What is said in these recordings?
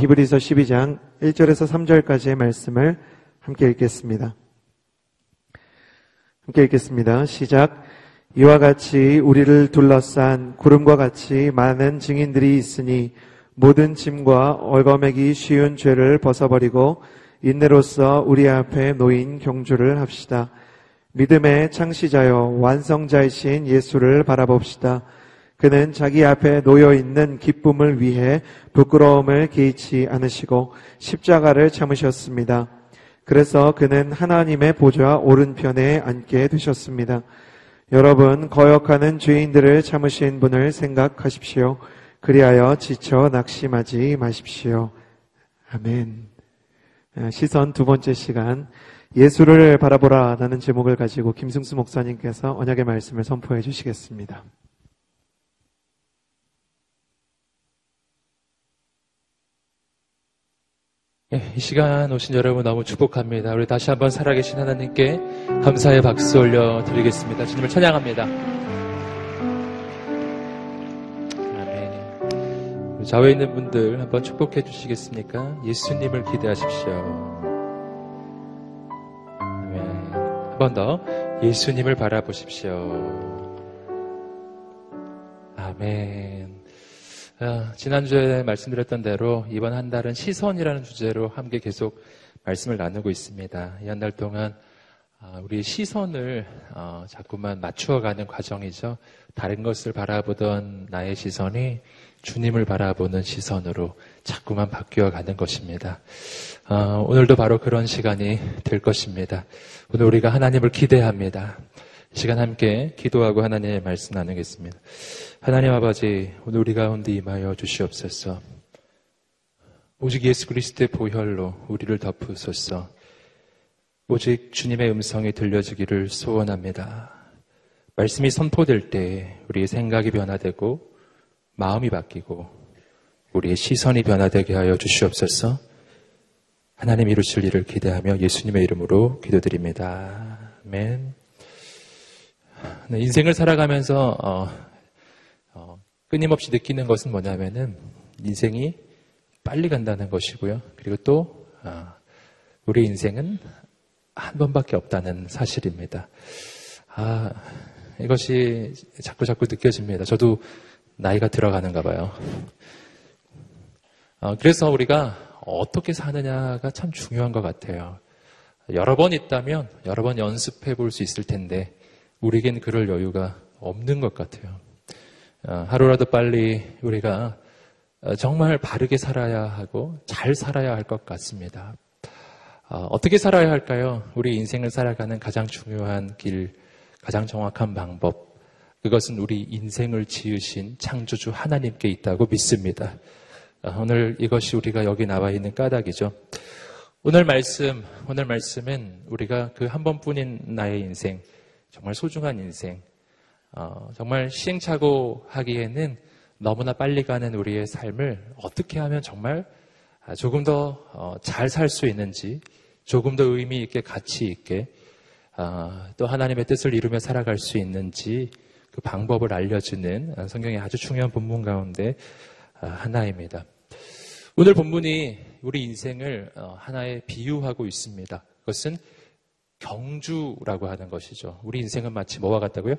히브리서 12장 1절에서 3절까지의 말씀을 함께 읽겠습니다. 함께 읽겠습니다. 시작. 이와 같이 우리를 둘러싼 구름과 같이 많은 증인들이 있으니 모든 짐과 얼거매기 쉬운 죄를 벗어버리고 인내로서 우리 앞에 놓인 경주를 합시다. 믿음의 창시자여 완성자이신 예수를 바라봅시다. 그는 자기 앞에 놓여 있는 기쁨을 위해 부끄러움을 개의치 않으시고 십자가를 참으셨습니다. 그래서 그는 하나님의 보좌 오른편에 앉게 되셨습니다. 여러분, 거역하는 죄인들을 참으신 분을 생각하십시오. 그리하여 지쳐 낙심하지 마십시오. 아멘. 아, 시선 두 번째 시간. 예수를 바라보라 라는 제목을 가지고 김승수 목사님께서 언약의 말씀을 선포해 주시겠습니다. 예, 이 시간 오신 여러분 너무 축복합니다. 우리 다시 한번 살아계신 하나님께 감사의 박수 올려 드리겠습니다. 주님을 찬양합니다. 아멘. 좌우에 있는 분들 한번 축복해 주시겠습니까? 예수님을 기대하십시오. 아멘. 한 번 더 예수님을 바라보십시오. 아멘. 아, 지난주에 말씀드렸던 대로 이번 한 달은 시선이라는 주제로 함께 계속 말씀을 나누고 있습니다. 이 한 달 동안 아, 우리 시선을 어, 자꾸만 맞추어가는 과정이죠. 다른 것을 바라보던 나의 시선이 주님을 바라보는 시선으로 자꾸만 바뀌어 가는 것입니다. 어, 오늘도 바로 그런 시간이 될 것입니다. 오늘 우리가 하나님을 기대합니다. 이 시간 함께 기도하고 하나님의 말씀 나누겠습니다. 하나님 아버지, 오늘 우리 가운데 임하여 주시옵소서. 오직 예수 그리스도의 보혈로 우리를 덮으소서. 오직 주님의 음성이 들려지기를 소원합니다. 말씀이 선포될 때 우리의 생각이 변화되고 마음이 바뀌고 우리의 시선이 변화되게 하여 주시옵소서. 하나님 이루실 일을 기대하며 예수님의 이름으로 기도드립니다. 아멘. 네, 인생을 살아가면서 어, 끊임없이 느끼는 것은 뭐냐면은 인생이 빨리 간다는 것이고요. 그리고 또 아, 우리 인생은 한 번밖에 없다는 사실입니다. 아, 이것이 자꾸 자꾸 느껴집니다. 저도 나이가 들어가는가 봐요. 어, 그래서 우리가 어떻게 사느냐가 참 중요한 것 같아요. 여러 번 있다면 여러 번 연습해 볼 수 있을 텐데 우리에겐 그럴 여유가 없는 것 같아요. 어, 하루라도 빨리 우리가 어, 정말 바르게 살아야 하고 잘 살아야 할 것 같습니다. 어, 어떻게 살아야 할까요? 우리 인생을 살아가는 가장 중요한 길, 가장 정확한 방법. 그것은 우리 인생을 지으신 창조주 하나님께 있다고 믿습니다. 오늘 이것이 우리가 여기 나와 있는 까닭이죠. 오늘 말씀, 오늘 말씀은 우리가 그 한 번뿐인 나의 인생, 정말 소중한 인생, 어, 정말 시행착오 하기에는 너무나 빨리 가는 우리의 삶을 어떻게 하면 정말 조금 더 잘 살수 어, 있는지, 조금 더 의미 있게 가치 있게 어, 또 하나님의 뜻을 이루며 살아갈 수 있는지 그 방법을 알려주는 성경의 아주 중요한 본문 가운데 어, 하나입니다. 오늘 본문이 우리 인생을 하나의 비유하고 있습니다. 그것은 경주라고 하는 것이죠. 우리 인생은 마치 뭐와 같다고요?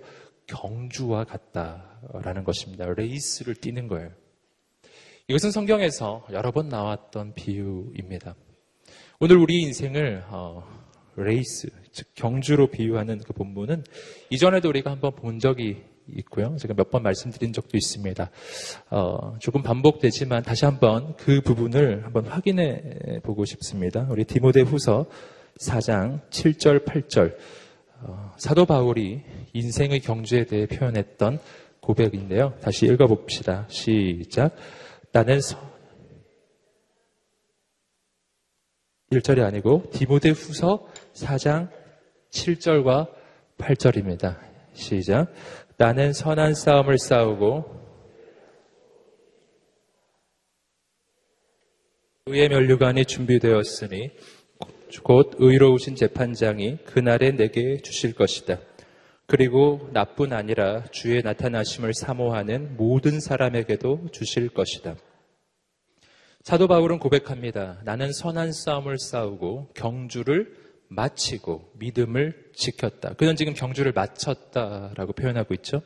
경주와 같다라는 것입니다. 레이스를 뛰는 거예요. 이것은 성경에서 여러 번 나왔던 비유입니다. 오늘 우리 인생을 어, 레이스, 즉 경주로 비유하는 그 본문은 이전에도 우리가 한번 본 적이 있고요. 제가 몇 번 말씀드린 적도 있습니다. 어, 조금 반복되지만 다시 한번 그 부분을 한번 확인해 보고 싶습니다. 우리 디모데 후서 4장 7절, 8절. 어, 사도 바울이 인생의 경주에 대해 표현했던 고백인데요. 다시 읽어봅시다. 시작. 나는 서... 1절이 아니고 디모데 후서 4장 7절과 8절입니다. 시작. 나는 선한 싸움을 싸우고 의의 면류관이 준비되었으니 곧 의로우신 재판장이 그날에 내게 주실 것이다. 그리고 나뿐 아니라 주의 나타나심을 사모하는 모든 사람에게도 주실 것이다. 사도 바울은 고백합니다. 나는 선한 싸움을 싸우고 경주를 마치고 믿음을 지켰다. 그는 지금 경주를 마쳤다라고 표현하고 있죠.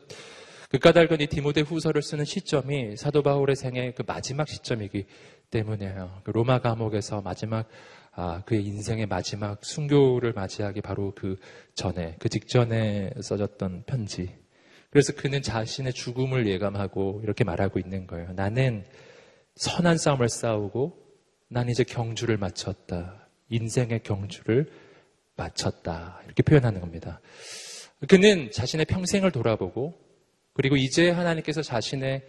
그 까닭은 이 디모데 후서를 쓰는 시점이 사도 바울의 생애 그 마지막 시점이기 때문에요. 그 로마 감옥에서 마지막 아, 그의 인생의 마지막 순교를 맞이하기 바로 그 전에, 그 직전에 써졌던 편지. 그래서 그는 자신의 죽음을 예감하고 이렇게 말하고 있는 거예요. 나는 선한 싸움을 싸우고 난 이제 경주를 마쳤다. 인생의 경주를 마쳤다. 이렇게 표현하는 겁니다. 그는 자신의 평생을 돌아보고 그리고 이제 하나님께서 자신의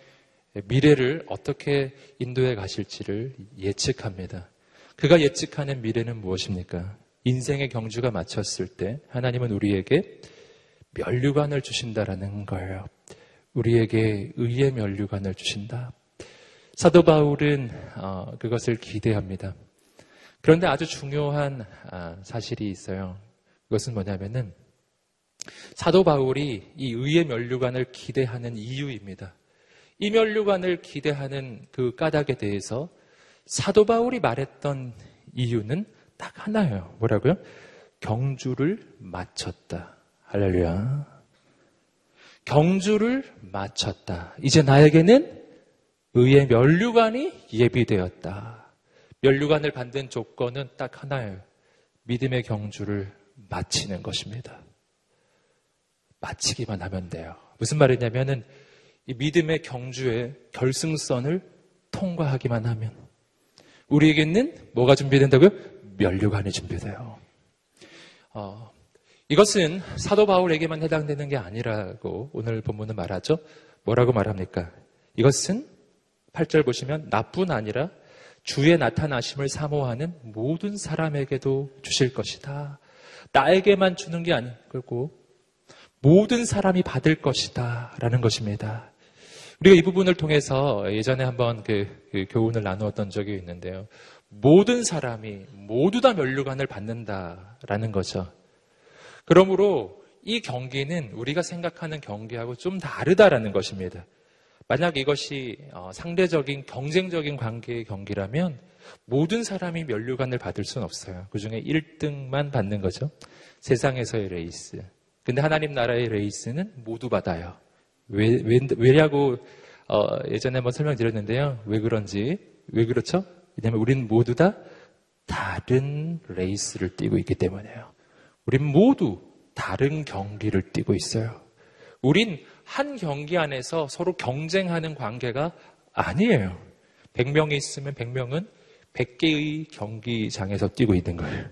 미래를 어떻게 인도해 가실지를 예측합니다. 그가 예측하는 미래는 무엇입니까? 인생의 경주가 마쳤을 때 하나님은 우리에게 면류관을 주신다라는 거예요. 우리에게 의의 면류관을 주신다. 사도 바울은 어, 그것을 기대합니다. 그런데 아주 중요한 아, 사실이 있어요. 그것은 뭐냐면은 사도 바울이 이 의의 면류관을 기대하는 이유입니다. 이 면류관을 기대하는 그 까닭에 대해서 사도 바울이 말했던 이유는 딱 하나예요. 뭐라고요? 경주를 마쳤다. 할렐루야. 경주를 마쳤다. 이제 나에게는 의의 면류관이 예비되었다. 면류관을 받는 조건은 딱 하나예요. 믿음의 경주를 마치는 것입니다. 마치기만 하면 돼요. 무슨 말이냐면은 이 믿음의 경주의 결승선을 통과하기만 하면 우리에게는 뭐가 준비된다고요? 면류관이 준비돼요. 어, 이것은 사도 바울에게만 해당되는 게 아니라고 오늘 본문은 말하죠. 뭐라고 말합니까? 이것은 8절 보시면 나뿐 아니라 주의 나타나심을 사모하는 모든 사람에게도 주실 것이다. 나에게만 주는 게 아니고 모든 사람이 받을 것이다. 라는 것입니다. 우리가 이 부분을 통해서 예전에 한번 그, 그 교훈을 나누었던 적이 있는데요. 모든 사람이 모두 다 면류관을 받는다라는 거죠. 그러므로 이 경기는 우리가 생각하는 경기하고 좀 다르다라는 것입니다. 만약 이것이 어, 상대적인 경쟁적인 관계의 경기라면 모든 사람이 면류관을 받을 수는 없어요. 그 중에 1등만 받는 거죠. 세상에서의 레이스. 근데 하나님 나라의 레이스는 모두 받아요. 왜, 왜, 왜냐고, 어, 예전에 한번 설명드렸는데요. 왜 그런지. 왜 그렇죠? 왜냐면 우리는 모두 다 다른 레이스를 뛰고 있기 때문에요. 우린 모두 다른 경기를 뛰고 있어요. 우린 한 경기 안에서 서로 경쟁하는 관계가 아니에요. 100명이 있으면 100명은 100개의 경기장에서 뛰고 있는 거예요.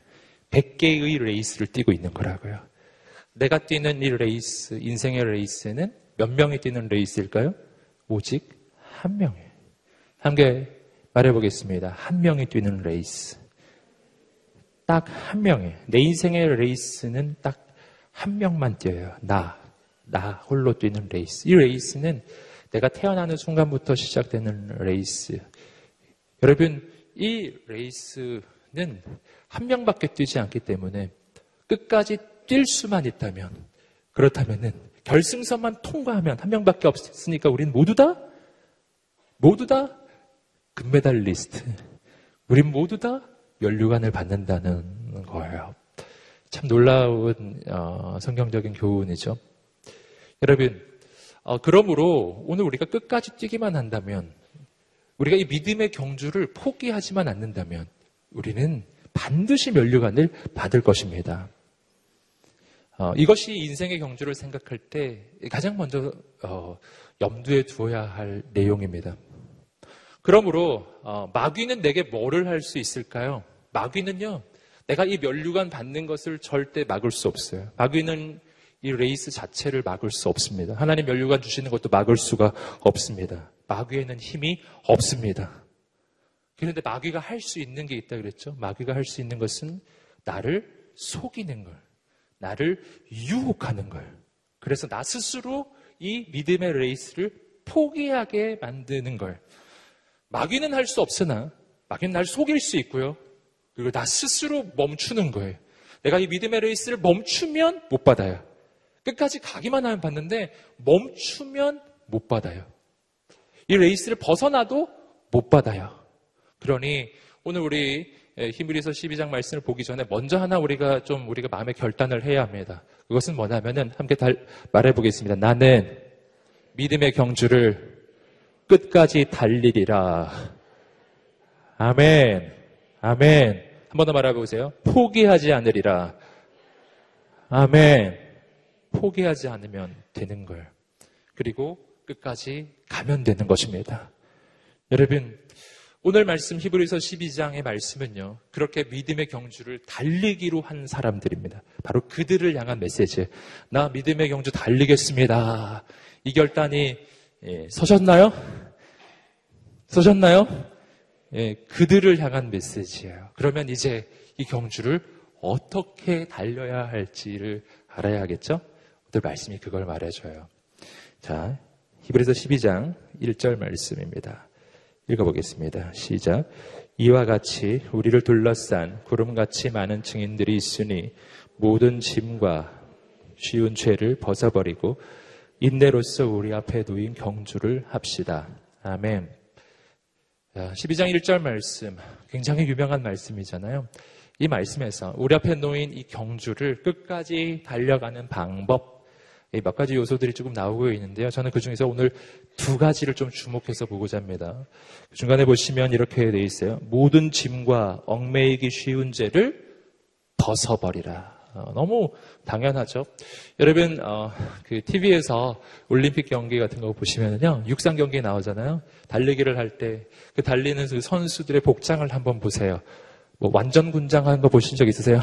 100개의 레이스를 뛰고 있는 거라고요. 내가 뛰는 이 레이스, 인생의 레이스는 몇 명이 뛰는 레이스일까요? 오직 한 명이에요. 함께 말해보겠습니다. 한 명이 뛰는 레이스. 딱 한 명이에요. 내 인생의 레이스는 딱 한 명만 뛰어요. 나. 나 홀로 뛰는 레이스. 이 레이스는 내가 태어나는 순간부터 시작되는 레이스. 여러분, 이 레이스는 한 명밖에 뛰지 않기 때문에 끝까지 뛸 수만 있다면, 그렇다면은 결승선만 통과하면 한 명밖에 없으니까 우린 모두 다, 모두 다 금메달 리스트. 우린 모두 다 연류관을 받는다는 거예요. 참 놀라운 어, 성경적인 교훈이죠. 여러분, 어, 그러므로 오늘 우리가 끝까지 뛰기만 한다면, 우리가 이 믿음의 경주를 포기하지만 않는다면, 우리는 반드시 면류관을 받을 것입니다. 어, 이것이 인생의 경주를 생각할 때 가장 먼저 어, 염두에 두어야 할 내용입니다. 그러므로 어, 마귀는 내게 뭐를 할 수 있을까요? 마귀는요, 내가 이 면류관 받는 것을 절대 막을 수 없어요. 마귀는 이 레이스 자체를 막을 수 없습니다. 하나님 면류관 주시는 것도 막을 수가 없습니다. 마귀에는 힘이 없습니다. 그런데 마귀가 할 수 있는 게 있다 그랬죠. 마귀가 할 수 있는 것은 나를 속이는 걸. 나를 유혹하는 걸. 그래서 나 스스로 이 믿음의 레이스를 포기하게 만드는 걸. 마귀는 할 수 없으나, 마귀는 날 속일 수 있고요. 그리고 나 스스로 멈추는 거예요. 내가 이 믿음의 레이스를 멈추면 못 받아요. 끝까지 가기만 하면 받는데, 멈추면 못 받아요. 이 레이스를 벗어나도 못 받아요. 그러니 오늘 우리 히브리서 12장 말씀을 보기 전에 먼저 하나 우리가 좀 우리가 마음의 결단을 해야 합니다. 그것은 뭐냐면은 함께 달, 말해 보겠습니다. 나는 믿음의 경주를 끝까지 달리리라. 아멘. 아멘. 한 번 더 말해 보세요. 포기하지 않으리라. 아멘. 포기하지 않으면 되는 걸. 그리고 끝까지 가면 되는 것입니다. 여러분, 오늘 말씀 히브리서 12장의 말씀은요. 그렇게 믿음의 경주를 달리기로 한 사람들입니다. 바로 그들을 향한 메시지. 나 믿음의 경주 달리겠습니다. 이 결단이 예, 서셨나요? 서셨나요? 예, 그들을 향한 메시지예요. 그러면 이제 이 경주를 어떻게 달려야 할지를 알아야겠죠? 오늘 말씀이 그걸 말해줘요. 자, 히브리서 12장 1절 말씀입니다. 읽어보겠습니다. 시작. 이와 같이 우리를 둘러싼 구름같이 많은 증인들이 있으니 모든 짐과 쉬운 죄를 벗어버리고 인내로서 우리 앞에 놓인 경주를 합시다. 아멘. 12장 1절 말씀, 굉장히 유명한 말씀이잖아요. 이 말씀에서 우리 앞에 놓인 이 경주를 끝까지 달려가는 방법, 몇 가지 요소들이 조금 나오고 있는데요. 저는 그 중에서 오늘 두 가지를 좀 주목해서 보고자 합니다. 그 중간에 보시면 이렇게 돼 있어요. 모든 짐과 얽매이기 쉬운 죄를 벗어버리라. 어, 너무 당연하죠. 여러분, 어, 그 TV에서 올림픽 경기 같은 거 보시면요. 육상 경기 나오잖아요. 달리기를 할 때 그 달리는 그 선수들의 복장을 한번 보세요. 뭐 완전 군장 하는 거 보신 적 있으세요?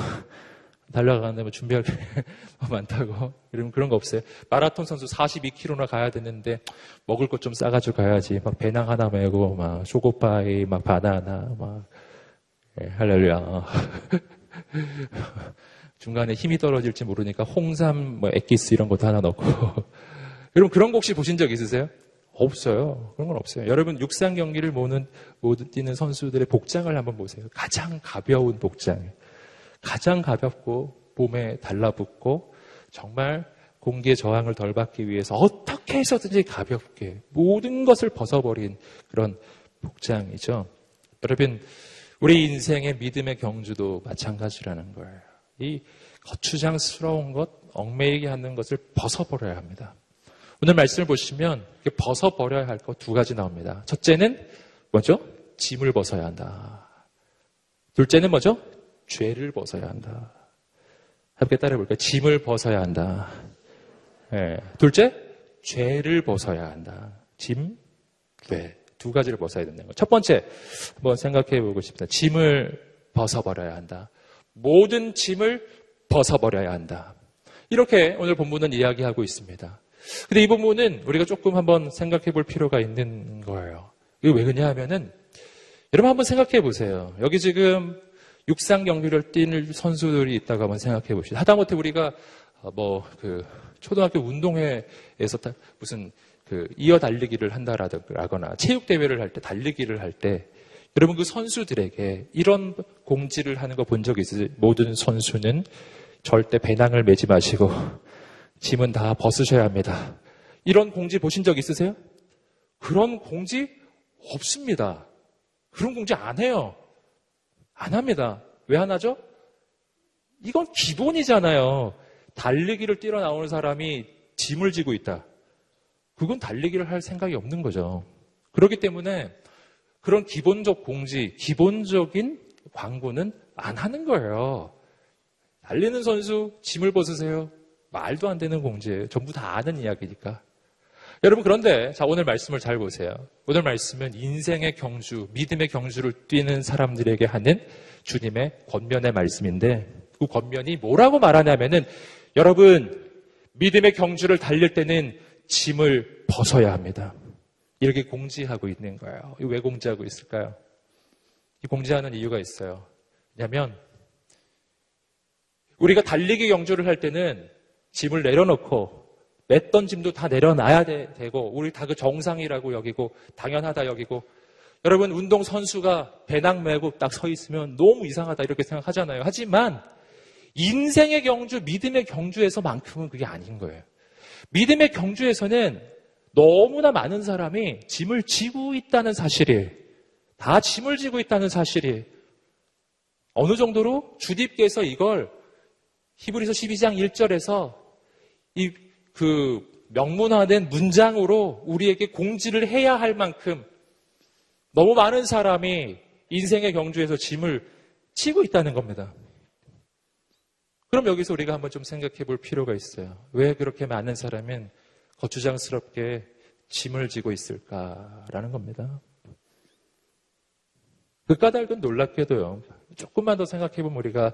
달려가는데 뭐 준비할 게 많다고. 이러면 그런 거 없어요. 마라톤 선수 42km나 가야 되는데 먹을 것 좀 싸가지고 가야지. 막 배낭 하나 메고 막 쇼고파이, 막 바나나, 막 예, 할렐루야. 중간에 힘이 떨어질지 모르니까 홍삼, 뭐 액기스 이런 것도 하나 넣고. 여러분 그런 거 혹시 보신 적 있으세요? 없어요. 그런 건 없어요. 여러분 육상 경기를 모는 모두 뛰는 선수들의 복장을 한번 보세요. 가장 가벼운 복장. 가장 가볍고 몸에 달라붙고 정말 공기의 저항을 덜 받기 위해서 어떻게 해서든지 가볍게 모든 것을 벗어버린 그런 복장이죠. 여러분, 우리 인생의 믿음의 경주도 마찬가지라는 거예요. 이 거추장스러운 것, 얽매이게 하는 것을 벗어버려야 합니다. 오늘 말씀을 보시면 벗어버려야 할 것 두 가지 나옵니다. 첫째는 뭐죠? 짐을 벗어야 한다. 둘째는 뭐죠? 죄를 벗어야 한다. 함께 따라해 볼까요? 짐을 벗어야 한다. 네. 둘째, 죄를 벗어야 한다. 짐, 죄. 두 가지를 벗어야 된다는 거. 첫 번째, 한번 생각해 보고 싶다. 짐을 벗어버려야 한다. 모든 짐을 벗어버려야 한다. 이렇게 오늘 본문은 이야기하고 있습니다. 근데 이 본문은 우리가 조금 한번 생각해 볼 필요가 있는 거예요. 이거 왜 그러냐 하면은, 여러분 한번 생각해 보세요. 여기 지금 육상 경기를 뛰는 선수들이 있다고 한번 생각해 봅시다. 하다못해 우리가 어, 뭐그 초등학교 운동회에서 무슨 그 이어 달리기를 한다라거나 체육 대회를 할 때 달리기를 할 때 여러분 그 선수들에게 이런 공지를 하는 거 본 적 있으세요? 모든 선수는 절대 배낭을 매지 마시고 짐은 다 벗으셔야 합니다. 이런 공지 보신 적 있으세요? 그런 공지 없습니다. 그런 공지 안 해요. 안 합니다. 왜 안 하죠? 이건 기본이잖아요. 달리기를 뛰러 나오는 사람이 짐을 지고 있다. 그건 달리기를 할 생각이 없는 거죠. 그렇기 때문에 그런 기본적 공지, 기본적인 광고는 안 하는 거예요. 달리는 선수 짐을 벗으세요. 말도 안 되는 공지예요. 전부 다 아는 이야기니까. 여러분 그런데 자 오늘 말씀을 잘 보세요. 오늘 말씀은 인생의 경주, 믿음의 경주를 뛰는 사람들에게 하는 주님의 권면의 말씀인데 그 권면이 뭐라고 말하냐면은 여러분 믿음의 경주를 달릴 때는 짐을 벗어야 합니다. 이렇게 공지하고 있는 거예요. 왜 공지하고 있을까요? 이 공지하는 이유가 있어요. 왜냐하면 우리가 달리기 경주를 할 때는 짐을 내려놓고 맸던 짐도 다 내려놔야 되, 고 우리 다 그 정상이라고 여기고 당연하다 여기고 여러분 운동 선수가 배낭 메고 딱 서 있으면 너무 이상하다 이렇게 생각하잖아요. 하지만 인생의 경주, 믿음의 경주에서만큼은 그게 아닌 거예요. 믿음의 경주에서는 너무나 많은 사람이 짐을 지고 있다는 사실이 다 짐을 지고 있다는 사실이 어느 정도로 주님께서 이걸 히브리서 12장 1절에서 이 그 명문화된 문장으로 우리에게 공지를 해야 할 만큼 너무 많은 사람이 인생의 경주에서 짐을 치고 있다는 겁니다. 그럼 여기서 우리가 한번 좀 생각해 볼 필요가 있어요. 왜 그렇게 많은 사람은 거추장스럽게 짐을 지고 있을까라는 겁니다. 그 까닭은 놀랍게도요. 조금만 더 생각해 보면 우리가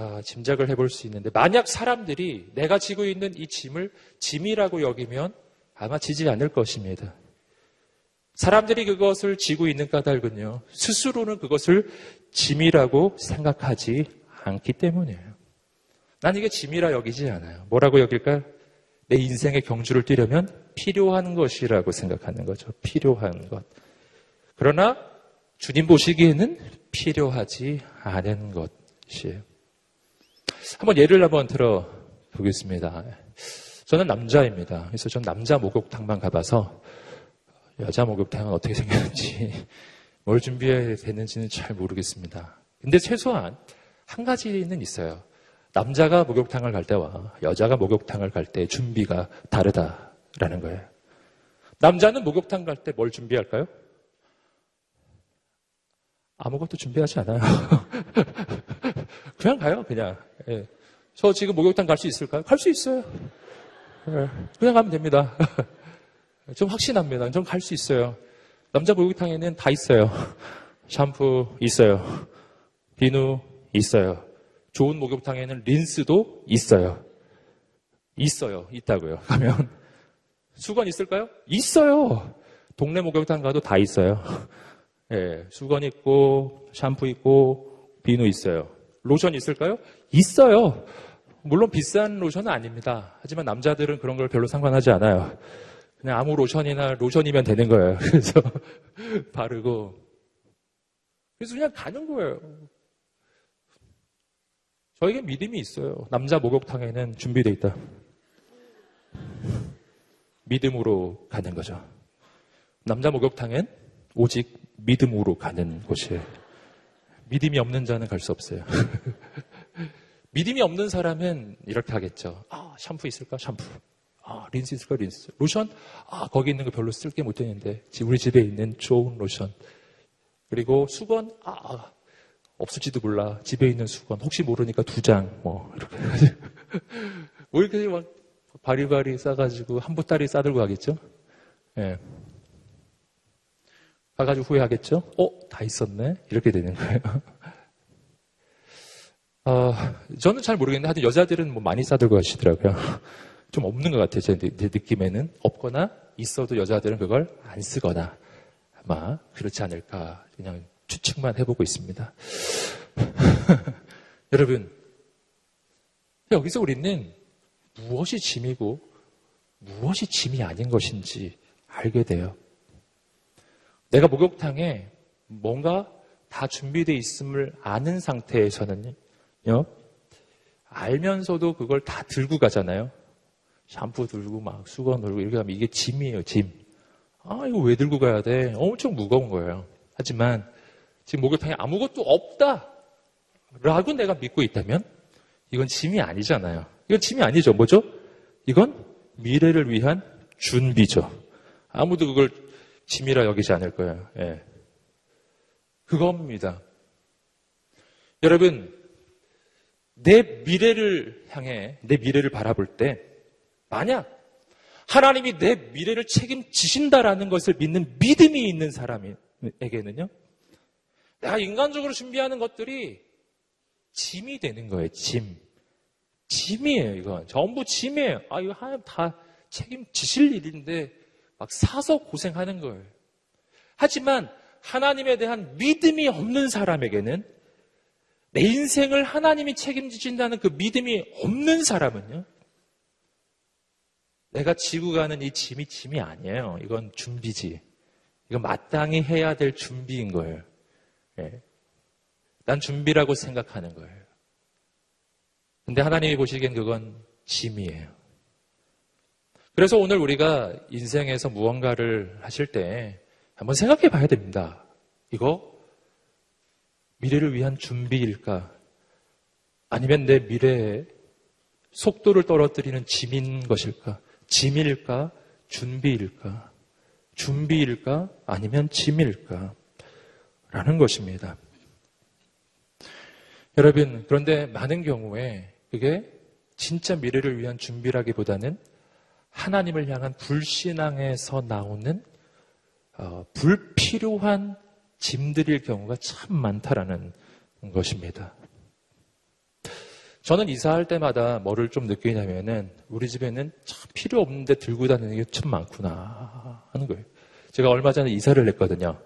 아, 짐작을 해볼 수 있는데 만약 사람들이 내가 지고 있는 이 짐을 짐이라고 여기면 아마 지지 않을 것입니다. 사람들이 그것을 지고 있는 까닭은요, 스스로는 그것을 짐이라고 생각하지 않기 때문이에요. 난 이게 짐이라 여기지 않아요. 뭐라고 여길까요? 내 인생의 경주를 뛰려면 필요한 것이라고 생각하는 거죠. 필요한 것. 그러나 주님 보시기에는 필요하지 않은 것이에요. 한번 예를 한번 들어 보겠습니다. 저는 남자입니다. 그래서 전 남자 목욕탕만 가봐서 여자 목욕탕은 어떻게 생겼는지 뭘 준비해야 되는지는 잘 모르겠습니다. 근데 최소한 한 가지는 있어요. 남자가 목욕탕을 갈 때와 여자가 목욕탕을 갈 때 준비가 다르다라는 거예요. 남자는 목욕탕 갈 때 뭘 준비할까요? 아무것도 준비하지 않아요. 그냥 가요, 그냥. 예. 저 지금 목욕탕 갈 수 있을까요? 갈 수 있어요. 예. 그냥 가면 됩니다. 좀 확신합니다. 좀갈수 있어요. 남자 목욕탕에는 다 있어요. 샴푸 있어요. 비누 있어요. 좋은 목욕탕에는 린스도 있어요. 있어요. 있다고요. 가면 수건 있을까요? 있어요. 동네 목욕탕 가도 다 있어요. 예, 수건 있고 샴푸 있고 비누 있어요. 로션 있을까요? 있어요. 물론 비싼 로션은 아닙니다. 하지만 남자들은 그런 걸 별로 상관하지 않아요. 그냥 아무 로션이나 로션이면 되는 거예요. 그래서 바르고 그래서 그냥 가는 거예요. 저에게 믿음이 있어요. 남자 목욕탕에는 준비되어 있다. 믿음으로 가는 거죠. 남자 목욕탕엔 오직 믿음으로 가는 곳이에요. 믿음이 없는 자는 갈 수 없어요. 믿음이 없는 사람은 이렇게 하겠죠. 아, 샴푸 있을까? 샴푸. 아, 린스 있을까? 린스. 로션? 아, 거기 있는 거 별로 쓸 게 못 되는데. 우리 집에 있는 좋은 로션. 그리고 수건? 아, 없을지도 몰라. 집에 있는 수건. 혹시 모르니까 두 장. 뭐, 이렇게. 뭐 이렇게 막 바리바리 싸가지고 한 보따리 싸들고 가겠죠? 예. 네. 가가지고 후회하겠죠? 어, 다 있었네? 이렇게 되는 거예요. 어, 저는 잘 모르겠는데, 하여튼 여자들은 뭐 많이 싸들고 가시더라고요. 좀 없는 것 같아요. 제, 제 느낌에는. 없거나 있어도 여자들은 그걸 안 쓰거나 아마 그렇지 않을까. 그냥 추측만 해보고 있습니다. 여러분, 여기서 우리는 무엇이 짐이고 무엇이 짐이 아닌 것인지 알게 돼요. 내가 목욕탕에 뭔가 다 준비되어 있음을 아는 상태에서는요, 알면서도 그걸 다 들고 가잖아요. 샴푸 들고 막 수건 들고 이렇게 하면 이게 짐이에요, 짐. 아, 이거 왜 들고 가야 돼? 엄청 무거운 거예요. 하지만 지금 목욕탕에 아무것도 없다. 라고 내가 믿고 있다면 이건 짐이 아니잖아요. 이건 짐이 아니죠. 뭐죠? 이건 미래를 위한 준비죠. 아무도 그걸 짐이라 여기지 않을 거예요. 예. 그겁니다. 여러분, 내 미래를 향해, 내 미래를 바라볼 때, 만약 하나님이 내 미래를 책임지신다라는 것을 믿는 믿음이 있는 사람에게는요, 내가 인간적으로 준비하는 것들이 짐이 되는 거예요, 짐. 짐이에요, 이건. 전부 짐이에요. 아, 이거 하나님 다 책임지실 일인데, 막 사서 고생하는 거예요. 하지만 하나님에 대한 믿음이 없는 사람에게는 내 인생을 하나님이 책임지신다는 그 믿음이 없는 사람은요. 내가 지고 가는 이 짐이 짐이 아니에요. 이건 준비지. 이건 마땅히 해야 될 준비인 거예요. 예. 난 준비라고 생각하는 거예요. 근데 하나님이 보시기엔 그건 짐이에요. 그래서 오늘 우리가 인생에서 무언가를 하실 때 한번 생각해 봐야 됩니다. 이거 미래를 위한 준비일까? 아니면 내 미래에 속도를 떨어뜨리는 짐인 것일까? 짐일까? 준비일까? 준비일까? 아니면 짐일까? 라는 것입니다. 여러분, 그런데 많은 경우에 그게 진짜 미래를 위한 준비라기보다는 하나님을 향한 불신앙에서 나오는 어, 불필요한 짐들일 경우가 참 많다라는 것입니다. 저는 이사할 때마다 뭐를 좀 느끼냐면은 우리 집에는 참 필요 없는데 들고 다니는 게 참 많구나 하는 거예요. 제가 얼마 전에 이사를 했거든요.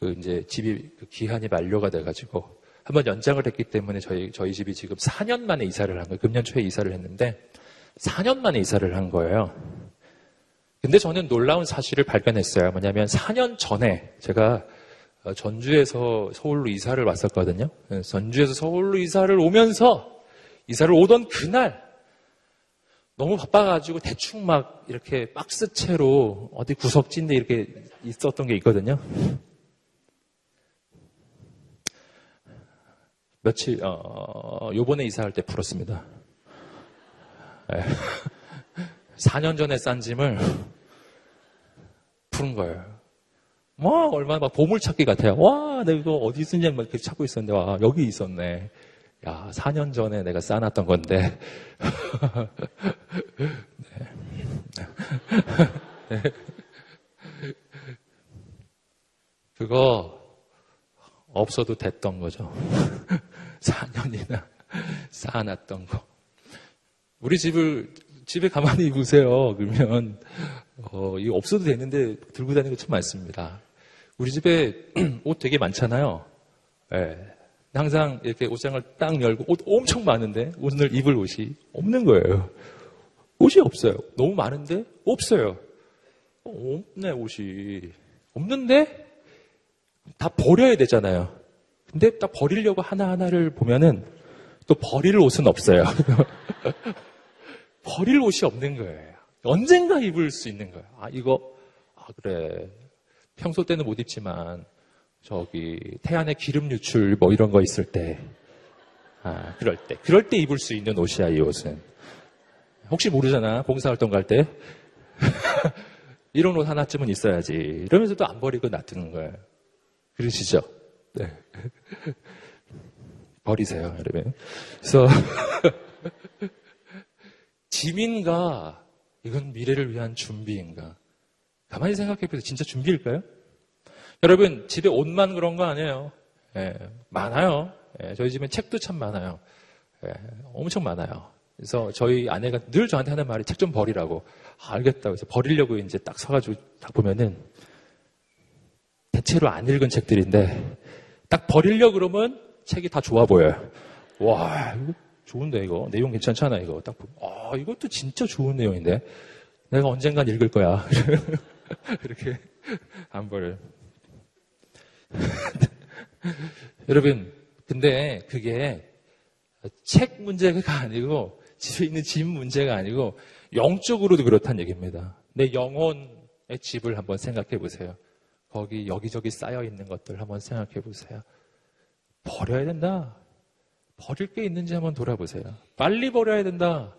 그 이제 집이 그 기한이 만료가 돼가지고 한번 연장을 했기 때문에 저희 저희 집이 지금 4년 만에 이사를 한 거예요. 금년 초에 이사를 했는데 4년 만에 이사를 한 거예요. 근데 저는 놀라운 사실을 발견했어요. 뭐냐면 4년 전에 제가 어, 전주에서 서울로 이사를 왔었거든요. 전주에서 서울로 이사를 오면서 이사를 오던 그날 너무 바빠가지고 대충 막 이렇게 박스채로 어디 구석진데 이렇게 있었던 게 있거든요. 며칠, 어, 요번에 이사할 때 풀었습니다. 네. 4년 전에 싼 짐을 푸른 거예요. 와, 얼마나 막 보물찾기 같아요. 와, 내가 이거 어디 있었냐, 막 이렇게 찾고 있었는데, 와, 여기 있었네. 야, 4년 전에 내가 쌓아놨던 건데. 네. 네. 그거 없어도 됐던 거죠. 4년이나 쌓아놨던 거. 우리 집을, 집에 가만히 보세요. 그러면, 어, 이거 없어도 되는데 들고 다니는 거 참 많습니다. 우리 집에 옷 되게 많잖아요. 예. 네. 항상 이렇게 옷장을 딱 열고 옷 엄청 많은데 오늘 입을 옷이 없는 거예요. 옷이 없어요. 너무 많은데 없어요. 없네 옷이 없는데 다 버려야 되잖아요. 근데 딱 버리려고 하나 하나를 보면은 또 버릴 옷은 없어요. 버릴 옷이 없는 거예요. 언젠가 입을 수 있는 거예요. 아, 이거, 아, 그래. 평소 때는 못 입지만, 저기 태안의 기름 유출 뭐 이런 거 있을 때, 아 그럴 때, 그럴 때 입을 수 있는 옷이야 이 옷은. 혹시 모르잖아 봉사활동 갈 때. 이런 옷 하나쯤은 있어야지. 이러면서도 안 버리고 놔두는 거예요. 그러시죠? 네. 버리세요, 여러분. 그래서 짐인가 이건 미래를 위한 준비인가? 가만히 생각해 보세요. 진짜 준비일까요? 여러분, 집에 옷만 그런 거 아니에요. 예, 많아요. 예, 저희 집엔 책도 참 많아요. 예, 엄청 많아요. 그래서 저희 아내가 늘 저한테 하는 말이 책 좀 버리라고. 아, 알겠다고 해서 버리려고 이제 딱 서가지고 딱 보면은 대체로 안 읽은 책들인데 딱 버리려고 그러면 책이 다 좋아 보여요. 와, 좋은데 이거. 내용 괜찮잖아 이거. 딱 보면. 아, 이것도 진짜 좋은 내용인데. 내가 언젠간 읽을 거야. 이렇게 안 버려요. 여러분, 근데 그게 책 문제가 아니고 집에 있는 집 문제가 아니고 영적으로도 그렇다는 얘기입니다. 내 영혼의 집을 한번 생각해 보세요. 거기 여기저기 쌓여 있는 것들 한번 생각해 보세요. 버려야 된다. 버릴 게 있는지 한번 돌아보세요. 빨리 버려야 된다.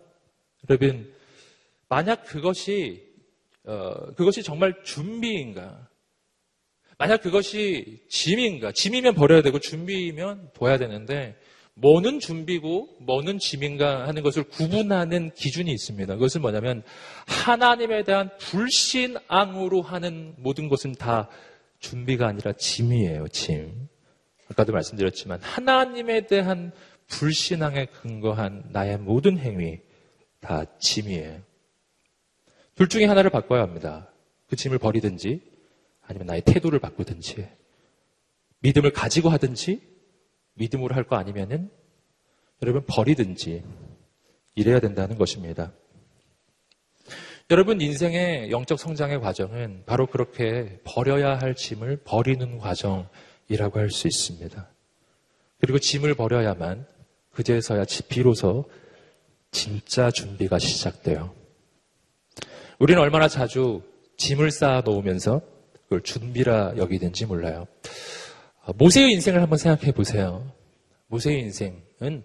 여러분, 만약 그것이 어, 그것이 정말 준비인가? 만약 그것이 짐인가? 짐이면 버려야 되고 준비면 둬야 되는데 뭐는 준비고 뭐는 짐인가 하는 것을 구분하는 기준이 있습니다. 그것은 뭐냐면 하나님에 대한 불신앙으로 하는 모든 것은 다 준비가 아니라 짐이에요, 짐. 아까도 말씀드렸지만 하나님에 대한 불신앙에 근거한 나의 모든 행위 다 짐이에요. 둘 중에 하나를 바꿔야 합니다. 그 짐을 버리든지 아니면 나의 태도를 바꾸든지 믿음을 가지고 하든지 믿음으로 할 거 아니면은 여러분 버리든지 이래야 된다는 것입니다. 여러분 인생의 영적 성장의 과정은 바로 그렇게 버려야 할 짐을 버리는 과정이라고 할 수 있습니다. 그리고 짐을 버려야만 그제서야 비로소 진짜 준비가 시작돼요. 우리는 얼마나 자주 짐을 쌓아 놓으면서 그걸 준비라 여기든지 몰라요. 어, 모세의 인생을 한번 생각해 보세요. 모세의 인생은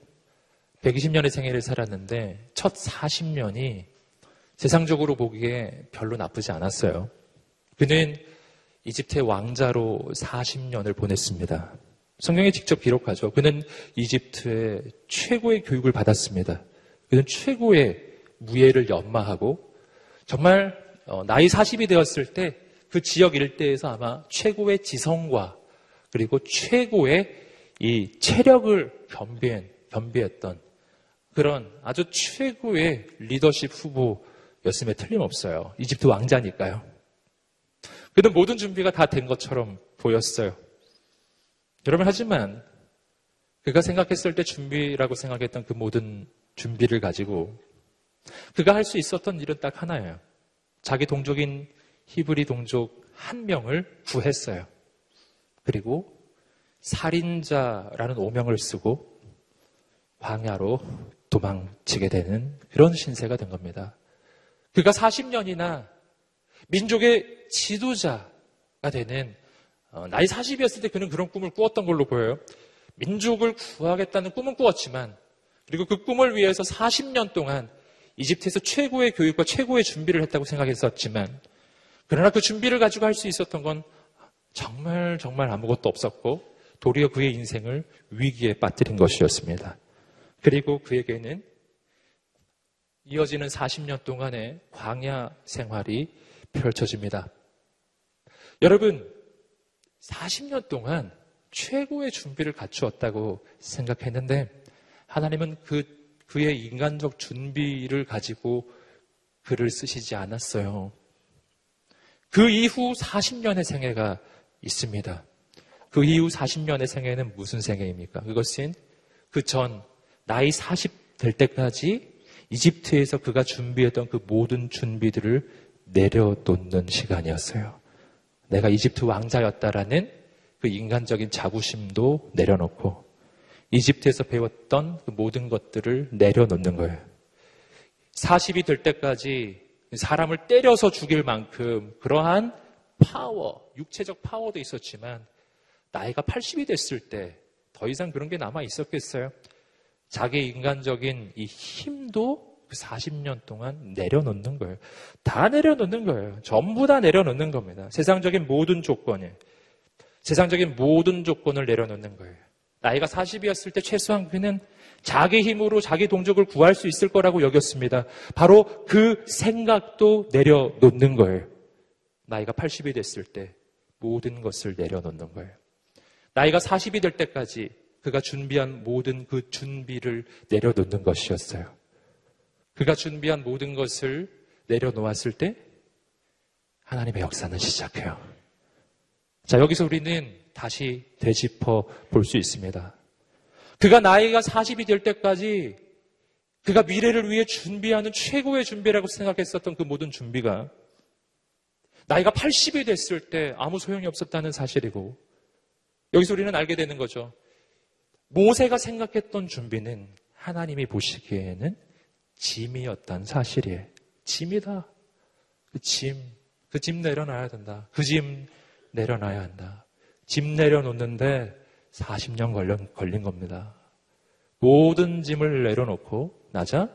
120년의 생애를 살았는데 첫 40년이 세상적으로 보기에 별로 나쁘지 않았어요. 그는 이집트의 왕자로 40년을 보냈습니다. 성경에 직접 기록하죠. 그는 이집트의 최고의 교육을 받았습니다. 그는 최고의 무예를 연마하고 정말 어, 나이 40이 되었을 때 그 지역 일대에서 아마 최고의 지성과 그리고 최고의 이 체력을 겸비한, 겸비했던 그런 아주 최고의 리더십 후보였음에 틀림없어요. 이집트 왕자니까요. 그는 모든 준비가 다 된 것처럼 보였어요. 여러분, 하지만 그가 생각했을 때 준비라고 생각했던 그 모든 준비를 가지고 그가 할 수 있었던 일은 딱 하나예요. 자기 동족인 히브리 동족 한 명을 구했어요. 그리고 살인자라는 오명을 쓰고 광야로 도망치게 되는 그런 신세가 된 겁니다. 그가 40년이나 민족의 지도자가 되는 어, 나이 40이었을 때 그는 그런 꿈을 꾸었던 걸로 보여요. 민족을 구하겠다는 꿈은 꾸었지만 그리고 그 꿈을 위해서 40년 동안 이집트에서 최고의 교육과 최고의 준비를 했다고 생각했었지만 그러나 그 준비를 가지고 할 수 있었던 건 정말 정말 아무것도 없었고 도리어 그의 인생을 위기에 빠뜨린 것이었습니다. 그리고 그에게는 이어지는 40년 동안의 광야 생활이 펼쳐집니다. 여러분, 40년 동안 최고의 준비를 갖추었다고 생각했는데 하나님은 그, 그의 인간적 준비를 가지고 글을 쓰시지 않았어요. 그 이후 40년의 생애가 있습니다. 그 이후 40년의 생애는 무슨 생애입니까? 그것은 그 전 나이 40 될 때까지 이집트에서 그가 준비했던 그 모든 준비들을 내려놓는 시간이었어요. 내가 이집트 왕자였다라는 그 인간적인 자부심도 내려놓고 이집트에서 배웠던 그 모든 것들을 내려놓는 거예요. 40이 될 때까지 사람을 때려서 죽일 만큼 그러한 파워, 육체적 파워도 있었지만 나이가 80이 됐을 때 더 이상 그런 게 남아 있었겠어요? 자기 인간적인 이 힘도 그 40년 동안 내려놓는 거예요. 다 내려놓는 거예요. 전부 다 내려놓는 겁니다. 세상적인 모든 조건에. 세상적인 모든 조건을 내려놓는 거예요. 나이가 40이었을 때 최소한 그는 자기 힘으로 자기 동족을 구할 수 있을 거라고 여겼습니다. 바로 그 생각도 내려놓는 거예요. 나이가 80이 됐을 때 모든 것을 내려놓는 거예요. 나이가 40이 될 때까지 그가 준비한 모든 그 준비를 내려놓는 것이었어요. 그가 준비한 모든 것을 내려놓았을 때 하나님의 역사는 시작해요. 자, 여기서 우리는 다시 되짚어 볼 수 있습니다. 그가 나이가 40이 될 때까지 그가 미래를 위해 준비하는 최고의 준비라고 생각했었던 그 모든 준비가 나이가 80이 됐을 때 아무 소용이 없었다는 사실이고 여기서 우리는 알게 되는 거죠. 모세가 생각했던 준비는 하나님이 보시기에는 짐이었단 사실이에요. 짐이다. 그 짐, 그 짐 내려놔야 된다. 그 짐 내려놔야 한다. 짐 내려놓는데 40년 걸린, 걸린 겁니다. 모든 짐을 내려놓고 나자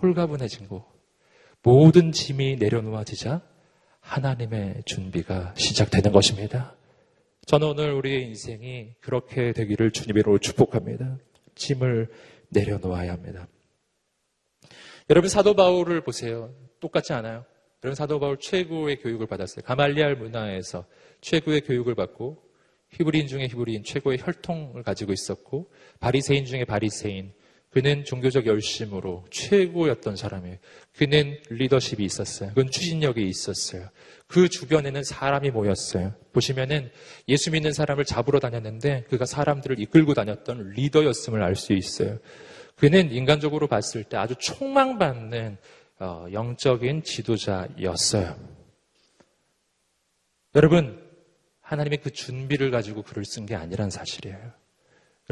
홀가분해진 거. 모든 짐이 내려놓아지자 하나님의 준비가 시작되는 것입니다. 저는 오늘 우리의 인생이 그렇게 되기를 주님으로 축복합니다. 짐을 내려놓아야 합니다. 여러분 사도 바울을 보세요. 똑같지 않아요? 여러분 사도 바울 최고의 교육을 받았어요. 가말리알 문화에서 최고의 교육을 받고 히브리인 중에 히브리인 최고의 혈통을 가지고 있었고 바리새인 중에 바리새인 그는 종교적 열심으로 최고였던 사람이에요. 그는 리더십이 있었어요. 그건 추진력이 있었어요. 그 주변에는 사람이 모였어요. 보시면은 예수 믿는 사람을 잡으러 다녔는데 그가 사람들을 이끌고 다녔던 리더였음을 알 수 있어요. 그는 인간적으로 봤을 때 아주 총망받는 어, 영적인 지도자였어요. 여러분, 하나님의 그 준비를 가지고 글을 쓴 게 아니란 사실이에요.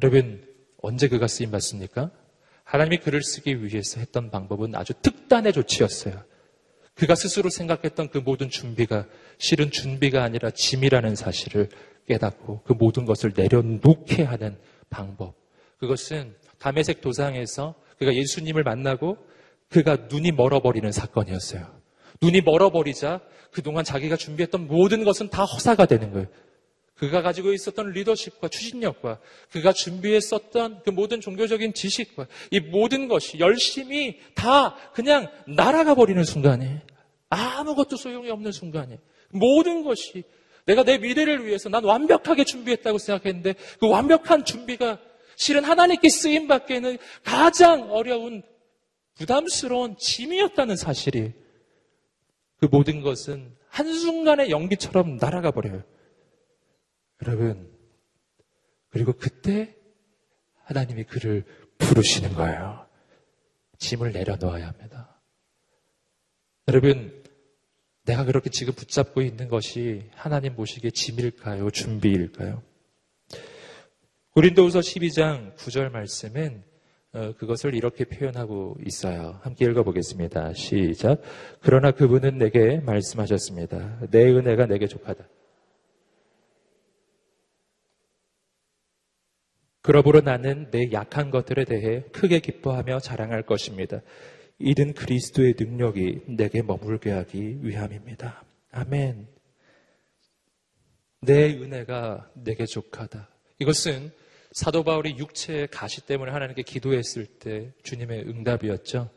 여러분, 언제 그가 쓰임 받습니까? 하나님이 글을 쓰기 위해서 했던 방법은 아주 특단의 조치였어요. 그가 스스로 생각했던 그 모든 준비가 실은 준비가 아니라 짐이라는 사실을 깨닫고 그 모든 것을 내려놓게 하는 방법. 그것은 담에색 도상에서 그가 예수님을 만나고 그가 눈이 멀어버리는 사건이었어요. 눈이 멀어버리자 그동안 자기가 준비했던 모든 것은 다 허사가 되는 거예요. 그가 가지고 있었던 리더십과 추진력과 그가 준비했었던 그 모든 종교적인 지식과 이 모든 것이 열심히 다 그냥 날아가 버리는 순간에 아무것도 소용이 없는 순간에 모든 것이 내가 내 미래를 위해서 난 완벽하게 준비했다고 생각했는데 그 완벽한 준비가 실은 하나님께 쓰임 받기에는 가장 어려운 부담스러운 짐이었다는 사실이 그 모든 것은 한순간에 연기처럼 날아가 버려요. 여러분, 그리고 그때 하나님이 그를 부르시는 거예요. 짐을 내려놓아야 합니다. 여러분, 내가 그렇게 지금 붙잡고 있는 것이 하나님 보시기에 짐일까요? 준비일까요? 고린도후서 12장 9절 말씀은 어, 그것을 이렇게 표현하고 있어요. 함께 읽어보겠습니다. 시작. 그러나 그분은 내게 말씀하셨습니다. 내 은혜가 내게 족하다. 그러므로 나는 내 약한 것들에 대해 크게 기뻐하며 자랑할 것입니다. 이른 그리스도의 능력이 내게 머물게 하기 위함입니다. 아멘. 내 은혜가 내게 족하다. 이것은 사도 바울이 육체의 가시 때문에 하나님께 기도했을 때 주님의 응답이었죠.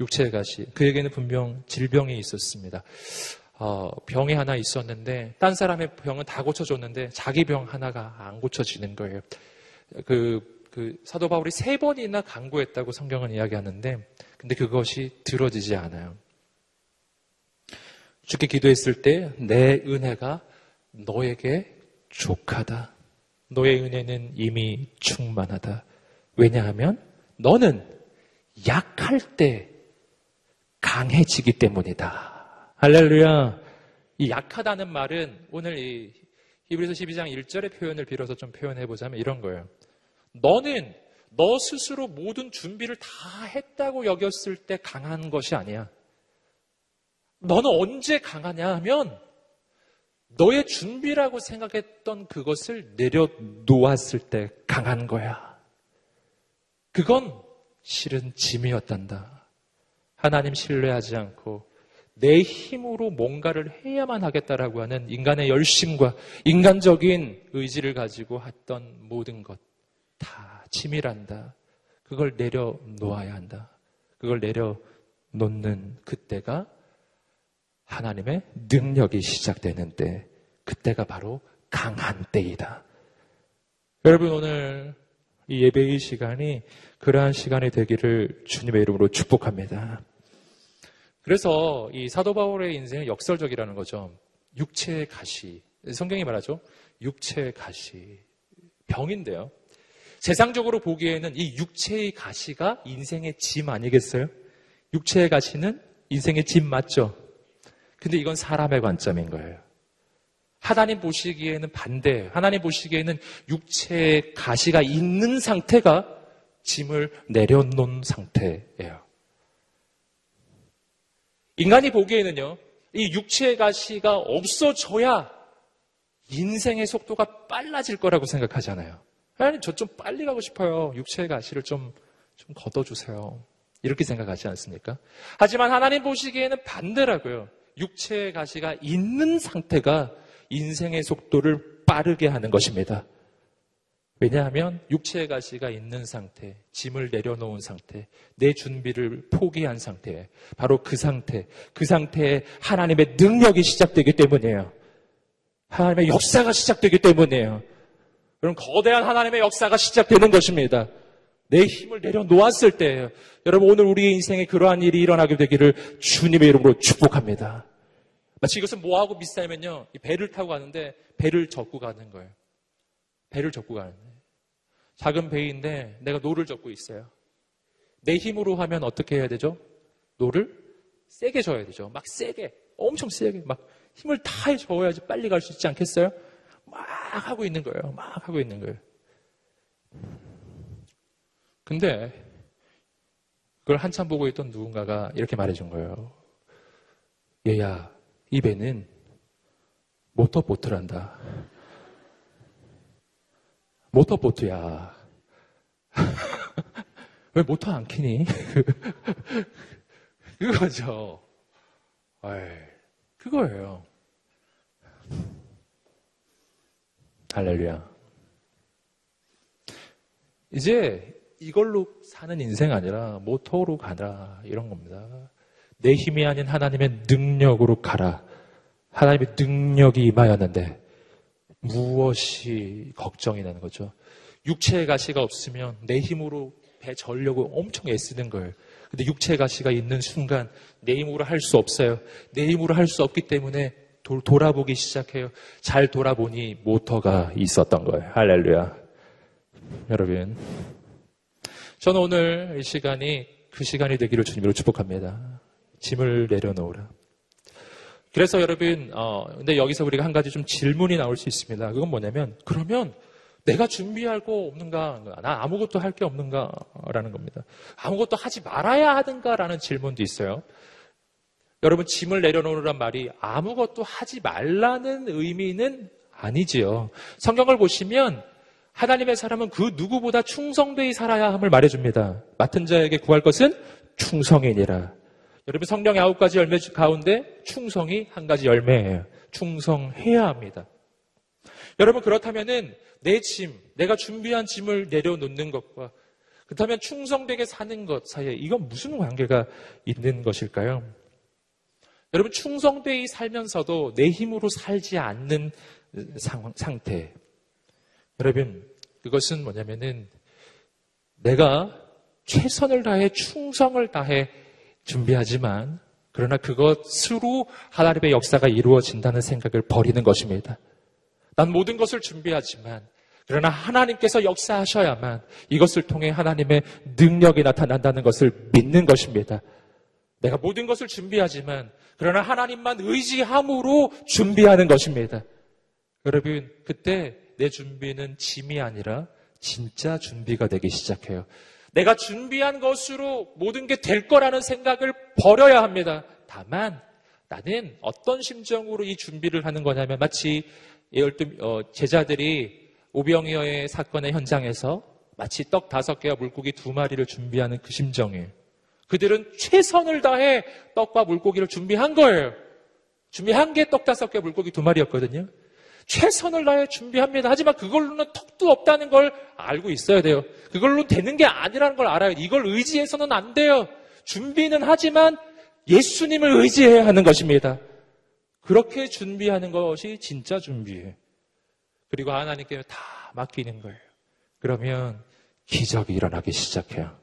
육체의 가시. 그에게는 분명 질병이 있었습니다. 어, 병이 하나 있었는데 딴 사람의 병은 다 고쳐줬는데 자기 병 하나가 안 고쳐지는 거예요. 그, 그 사도 바울이 세 번이나 강구했다고 성경은 이야기하는데 근데 그것이 들어지지 않아요. 주께 기도했을 때 내 은혜가 너에게 족하다. 너의 은혜는 이미 충만하다. 왜냐하면 너는 약할 때 강해지기 때문이다. 할렐루야. 이 약하다는 말은 오늘 이 히브리서 12장 1절의 표현을 빌어서 좀 표현해 보자면 이런 거예요. 너는 너 스스로 모든 준비를 다 했다고 여겼을 때 강한 것이 아니야. 너는 언제 강하냐 하면 너의 준비라고 생각했던 그것을 내려놓았을 때 강한 거야. 그건 실은 짐이었단다. 하나님 신뢰하지 않고 내 힘으로 뭔가를 해야만 하겠다라고 하는 인간의 열심과 인간적인 의지를 가지고 했던 모든 것 다 짐이란다. 그걸 내려놓아야 한다. 그걸 내려놓는 그때가 하나님의 능력이 시작되는 때, 그때가 바로 강한 때이다. 여러분 오늘 이 예배의 시간이 그러한 시간이 되기를 주님의 이름으로 축복합니다. 그래서 이 사도 바울의 인생은 역설적이라는 거죠. 육체의 가시. 성경이 말하죠. 육체의 가시. 병인데요. 세상적으로 보기에는 이 육체의 가시가 인생의 짐 아니겠어요? 육체의 가시는 인생의 짐 맞죠? 근데 이건 사람의 관점인 거예요. 하나님 보시기에는 반대예요. 하나님 보시기에는 육체의 가시가 있는 상태가 짐을 내려놓은 상태예요. 인간이 보기에는요, 이 육체의 가시가 없어져야 인생의 속도가 빨라질 거라고 생각하잖아요. 하나님, 저 좀 빨리 가고 싶어요. 육체의 가시를 좀, 좀 걷어주세요. 이렇게 생각하지 않습니까? 하지만 하나님 보시기에는 반대라고요. 육체의 가시가 있는 상태가 인생의 속도를 빠르게 하는 것입니다. 왜냐하면 육체의 가시가 있는 상태, 짐을 내려놓은 상태, 내 준비를 포기한 상태, 바로 그 상태, 그 상태에 하나님의 능력이 시작되기 때문이에요. 하나님의 역사가 시작되기 때문이에요. 그럼 거대한 하나님의 역사가 시작되는 것입니다. 내 힘을 내려놓았을 때예요. 여러분 오늘 우리의 인생에 그러한 일이 일어나게 되기를 주님의 이름으로 축복합니다. 마치 이것은 뭐하고 비슷하냐면요. 배를 타고 가는데 배를 젓고 가는 거예요. 배를 젓고 가는 거예요. 작은 배인데 내가 노를 젓고 있어요. 내 힘으로 하면 어떻게 해야 되죠? 노를 세게 저야 되죠. 막 세게, 엄청 세게, 막 힘을 다 저어야지 빨리 갈 수 있지 않겠어요? 막 하고 있는 거예요. 막 하고 있는 거예요. 근데 그걸 한참 보고 있던 누군가가 이렇게 말해준 거예요. 얘야, 이 배는 모터보트란다. 모터보트야. 왜 모터 안 키니? 그거죠. 에이, 그거예요. 할렐루야. 이제 이걸로 사는 인생 아니라 모토로 가라 이런 겁니다. 내 힘이 아닌 하나님의 능력으로 가라. 하나님의 능력이 임하였는데 무엇이 걱정이 되는 거죠? 육체의 가시가 없으면 내 힘으로 배 절려고 엄청 애쓰는 거예요. 근데 육체의 가시가 있는 순간 내 힘으로 할 수 없어요. 내 힘으로 할 수 없기 때문에 도, 돌아보기 시작해요. 잘 돌아보니 모터가 있었던 거예요. 할렐루야. 여러분. 저는 오늘 이 시간이 그 시간이 되기를 주님으로 축복합니다. 짐을 내려놓으라. 그래서 여러분, 어, 근데 여기서 우리가 한 가지 좀 질문이 나올 수 있습니다. 그건 뭐냐면, 그러면 내가 준비할 거 없는가? 나 아무것도 할 게 없는가? 라는 겁니다. 아무것도 하지 말아야 하든가? 라는 질문도 있어요. 여러분, 짐을 내려놓으란 말이 아무것도 하지 말라는 의미는 아니지요. 성경을 보시면 하나님의 사람은 그 누구보다 충성되이 살아야 함을 말해줍니다. 맡은 자에게 구할 것은 충성이니라. 여러분 성령의 아홉 가지 열매 가운데 충성이 한 가지 열매예요. 충성해야 합니다. 여러분 그렇다면은 내 짐, 내가 준비한 짐을 내려놓는 것과 그렇다면 충성되게 사는 것 사이에 이건 무슨 관계가 있는 것일까요? 여러분 충성되이 살면서도 내 힘으로 살지 않는 상, 상태. 여러분 그것은 뭐냐면은 내가 최선을 다해 충성을 다해 준비하지만 그러나 그것으로 하나님의 역사가 이루어진다는 생각을 버리는 것입니다. 난 모든 것을 준비하지만 그러나 하나님께서 역사하셔야만 이것을 통해 하나님의 능력이 나타난다는 것을 믿는 것입니다. 내가 모든 것을 준비하지만 그러나 하나님만 의지함으로 준비하는 것입니다. 여러분, 그때 내 준비는 짐이 아니라 진짜 준비가 되기 시작해요. 내가 준비한 것으로 모든 게 될 거라는 생각을 버려야 합니다. 다만 나는 어떤 심정으로 이 준비를 하는 거냐면 마치 어, 제자들이 오병이어의 사건의 현장에서 마치 떡 다섯 개와 물고기 두 마리를 준비하는 그 심정이에요. 그들은 최선을 다해 떡과 물고기를 준비한 거예요. 준비한 게 떡 다섯 개, 물고기 두 마리였거든요. 최선을 다해 준비합니다. 하지만 그걸로는 턱도 없다는 걸 알고 있어야 돼요. 그걸로 되는 게 아니라는 걸 알아요. 이걸 의지해서는 안 돼요. 준비는 하지만 예수님을 의지해야 하는 것입니다. 그렇게 준비하는 것이 진짜 준비예요. 그리고 하나님께 다 맡기는 거예요. 그러면 기적이 일어나기 시작해요.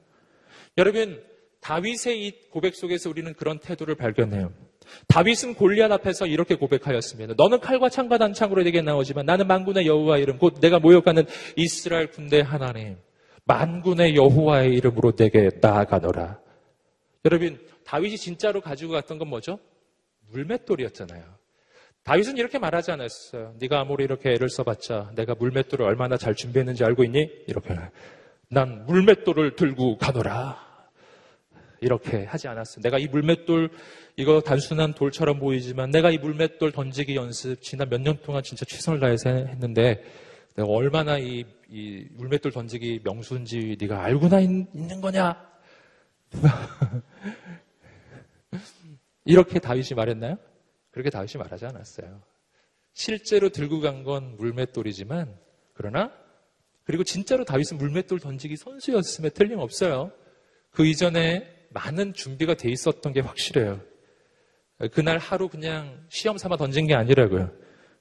여러분, 다윗의 이 고백 속에서 우리는 그런 태도를 발견해요. 다윗은 골리앗 앞에서 이렇게 고백하였습니다. 너는 칼과 창과 단창으로 내게 나오지만 나는 만군의 여호와 이름 곧 내가 모욕하는 이스라엘 군대 하나님 만군의 여호와의 이름으로 내게 나아가노라. 여러분 다윗이 진짜로 가지고 갔던 건 뭐죠? 물맷돌이었잖아요. 다윗은 이렇게 말하지 않았어요. 네가 아무리 이렇게 애를 써봤자 내가 물맷돌을 얼마나 잘 준비했는지 알고 있니? 이렇게 난 물맷돌을 들고 가노라. 이렇게 하지 않았어요. 내가 이 물맷돌 이거 단순한 돌처럼 보이지만 내가 이 물맷돌 던지기 연습 지난 몇 년 동안 진짜 최선을 다해서 했는데 내가 얼마나 이, 이 물맷돌 던지기 명수인지 네가 알고나 있, 는 거냐? 이렇게 다윗이 말했나요? 그렇게 다윗이 말하지 않았어요. 실제로 들고 간 건 물맷돌이지만 그러나 그리고 진짜로 다윗은 물맷돌 던지기 선수였음에 틀림없어요. 그 이전에 많은 준비가 돼 있었던 게 확실해요. 그날 하루 그냥 시험 삼아 던진 게 아니라고요.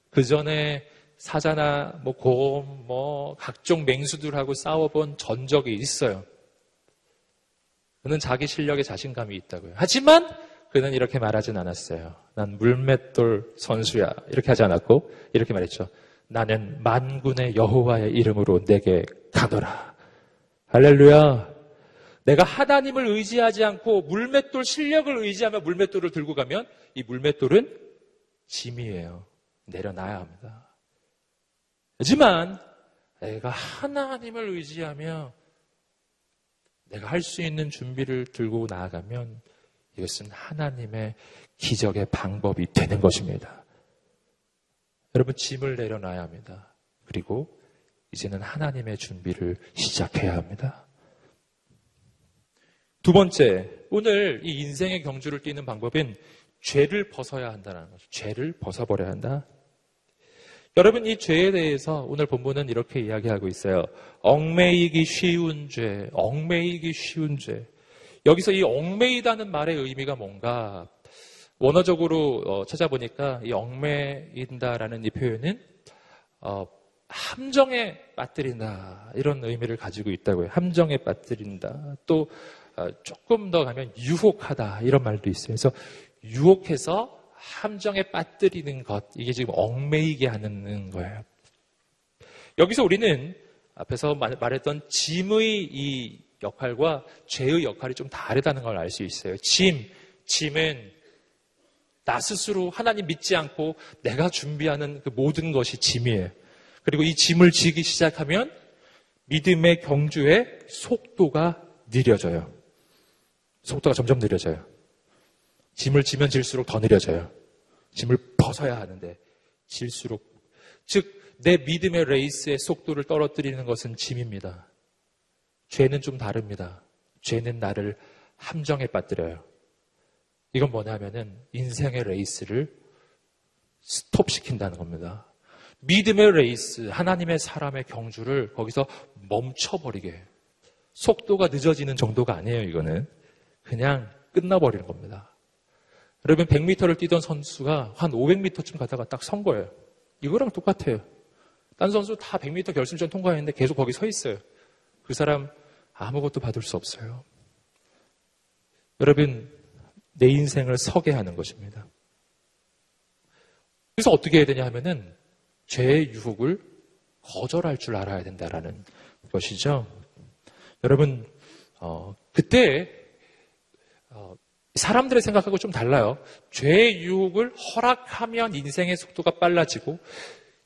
그 전에 사자나 뭐 곰, 뭐 각종 맹수들하고 싸워본 전적이 있어요. 그는 자기 실력에 자신감이 있다고요. 하지만 그는 이렇게 말하진 않았어요. 난 물맷돌 선수야. 이렇게 하지 않았고 이렇게 말했죠. 나는 만군의 여호와의 이름으로 내게 가노라. 할렐루야. 내가 하나님을 의지하지 않고 물맷돌 실력을 의지하며 물맷돌을 들고 가면 이 물맷돌은 짐이에요. 내려놔야 합니다. 하지만 내가 하나님을 의지하며 내가 할 수 있는 준비를 들고 나아가면 이것은 하나님의 기적의 방법이 되는 것입니다. 여러분 짐을 내려놔야 합니다. 그리고 이제는 하나님의 준비를 시작해야 합니다. 두 번째, 오늘 이 인생의 경주를 뛰는 방법은 죄를 벗어야 한다는 거죠. 죄를 벗어버려야 한다. 여러분, 이 죄에 대해서 오늘 본문은 이렇게 이야기하고 있어요. 얽매이기 쉬운 죄, 얽매이기 쉬운 죄. 여기서 이 얽매이다는 말의 의미가 뭔가 원어적으로 어, 찾아보니까 이 얽매인다라는 이 표현은 어, 함정에 빠뜨린다 이런 의미를 가지고 있다고요. 함정에 빠뜨린다. 또 어, 조금 더 가면 유혹하다 이런 말도 있어요. 그래서 유혹해서 함정에 빠뜨리는 것 이게 지금 얽매이게 하는 거예요. 여기서 우리는 앞에서 말했던 짐의 이 역할과 죄의 역할이 좀 다르다는 걸 알 수 있어요. 짐, 짐은 나 스스로 하나님 믿지 않고 내가 준비하는 그 모든 것이 짐이에요. 그리고 이 짐을 지기 시작하면 믿음의 경주의 속도가 느려져요. 속도가 점점 느려져요. 짐을 지면 질수록 더 느려져요. 짐을 벗어야 하는데 질수록 즉 내 믿음의 레이스의 속도를 떨어뜨리는 것은 짐입니다. 죄는 좀 다릅니다. 죄는 나를 함정에 빠뜨려요. 이건 뭐냐면은 인생의 레이스를 스톱시킨다는 겁니다. 믿음의 레이스, 하나님의 사람의 경주를 거기서 멈춰버리게. 속도가 늦어지는 정도가 아니에요, 이거는. 그냥 끝나버리는 겁니다. 여러분 100m를 뛰던 선수가 한 500m쯤 가다가 딱 선 거예요. 이거랑 똑같아요. 딴 선수 다 100m 결승전 통과했는데 계속 거기 서 있어요. 그 사람 아무것도 받을 수 없어요. 여러분 내 인생을 서게 하는 것입니다. 그래서 어떻게 해야 되냐 하면은 죄의 유혹을 거절할 줄 알아야 된다라는 것이죠. 여러분 어, 그때 어, 사람들의 생각하고 좀 달라요. 죄의 유혹을 허락하면 인생의 속도가 빨라지고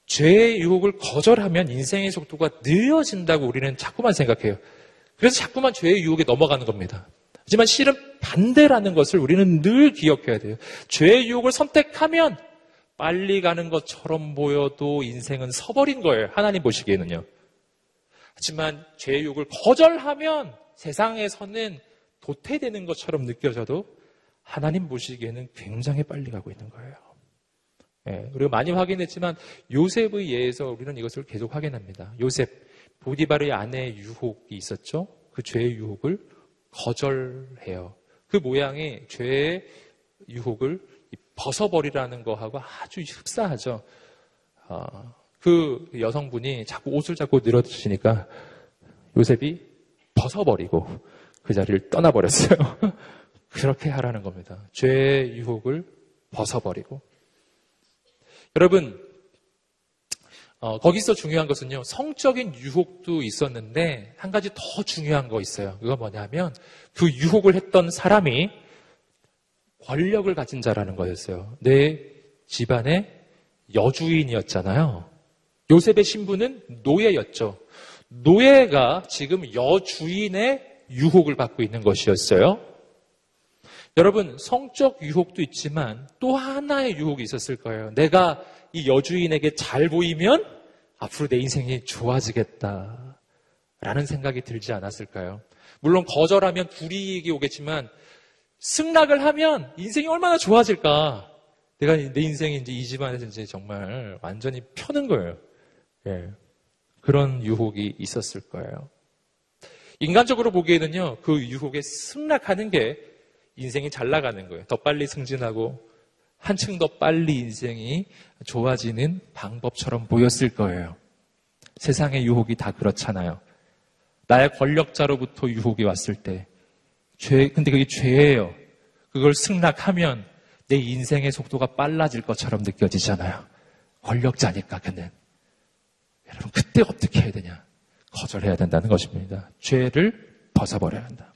죄의 유혹을 거절하면 인생의 속도가 느려진다고 우리는 자꾸만 생각해요. 그래서 자꾸만 죄의 유혹에 넘어가는 겁니다. 하지만 실은 반대라는 것을 우리는 늘 기억해야 돼요. 죄의 유혹을 선택하면 빨리 가는 것처럼 보여도 인생은 서버린 거예요. 하나님 보시기에는요. 하지만 죄의 유혹을 거절하면 세상에서는 도태되는 것처럼 느껴져도 하나님 보시기에는 굉장히 빨리 가고 있는 거예요. 예, 우리가 많이 확인했지만 요셉의 예에서 우리는 이것을 계속 확인합니다. 요셉, 보디바르의 아내의 유혹이 있었죠. 그 죄의 유혹을 거절해요. 그 모양이 죄의 유혹을 벗어버리라는 거하고 아주 흡사하죠. 어, 그 여성분이 자꾸 옷을 자꾸 늘어지니까 요셉이 벗어버리고 그 자리를 떠나버렸어요. 그렇게 하라는 겁니다. 죄의 유혹을 벗어버리고. 여러분, 어, 거기서 중요한 것은요, 성적인 유혹도 있었는데, 한 가지 더 중요한 거 있어요. 그거 뭐냐면, 그 유혹을 했던 사람이 권력을 가진 자라는 거였어요. 내 집안의 여주인이었잖아요. 요셉의 신부는 노예였죠. 노예가 지금 여주인의 유혹을 받고 있는 것이었어요. 여러분, 성적 유혹도 있지만 또 하나의 유혹이 있었을 거예요. 내가 이 여주인에게 잘 보이면 앞으로 내 인생이 좋아지겠다. 라는 생각이 들지 않았을까요? 물론 거절하면 불이익이 오겠지만 승낙을 하면 인생이 얼마나 좋아질까. 내가 내 인생이 이제 이 집안에서 이제 정말 완전히 펴는 거예요. 예. 그런 유혹이 있었을 거예요. 인간적으로 보기에는요, 그 유혹에 승낙하는 게 인생이 잘 나가는 거예요. 더 빨리 승진하고 한층 더 빨리 인생이 좋아지는 방법처럼 보였을 거예요. 세상의 유혹이 다 그렇잖아요. 나의 권력자로부터 유혹이 왔을 때, 죄, 근데 그게 죄예요. 그걸 승낙하면 내 인생의 속도가 빨라질 것처럼 느껴지잖아요. 권력자니까 그는. 여러분, 그때 어떻게 해야 되냐? 거절해야 된다는 것입니다. 죄를 벗어버려야 한다.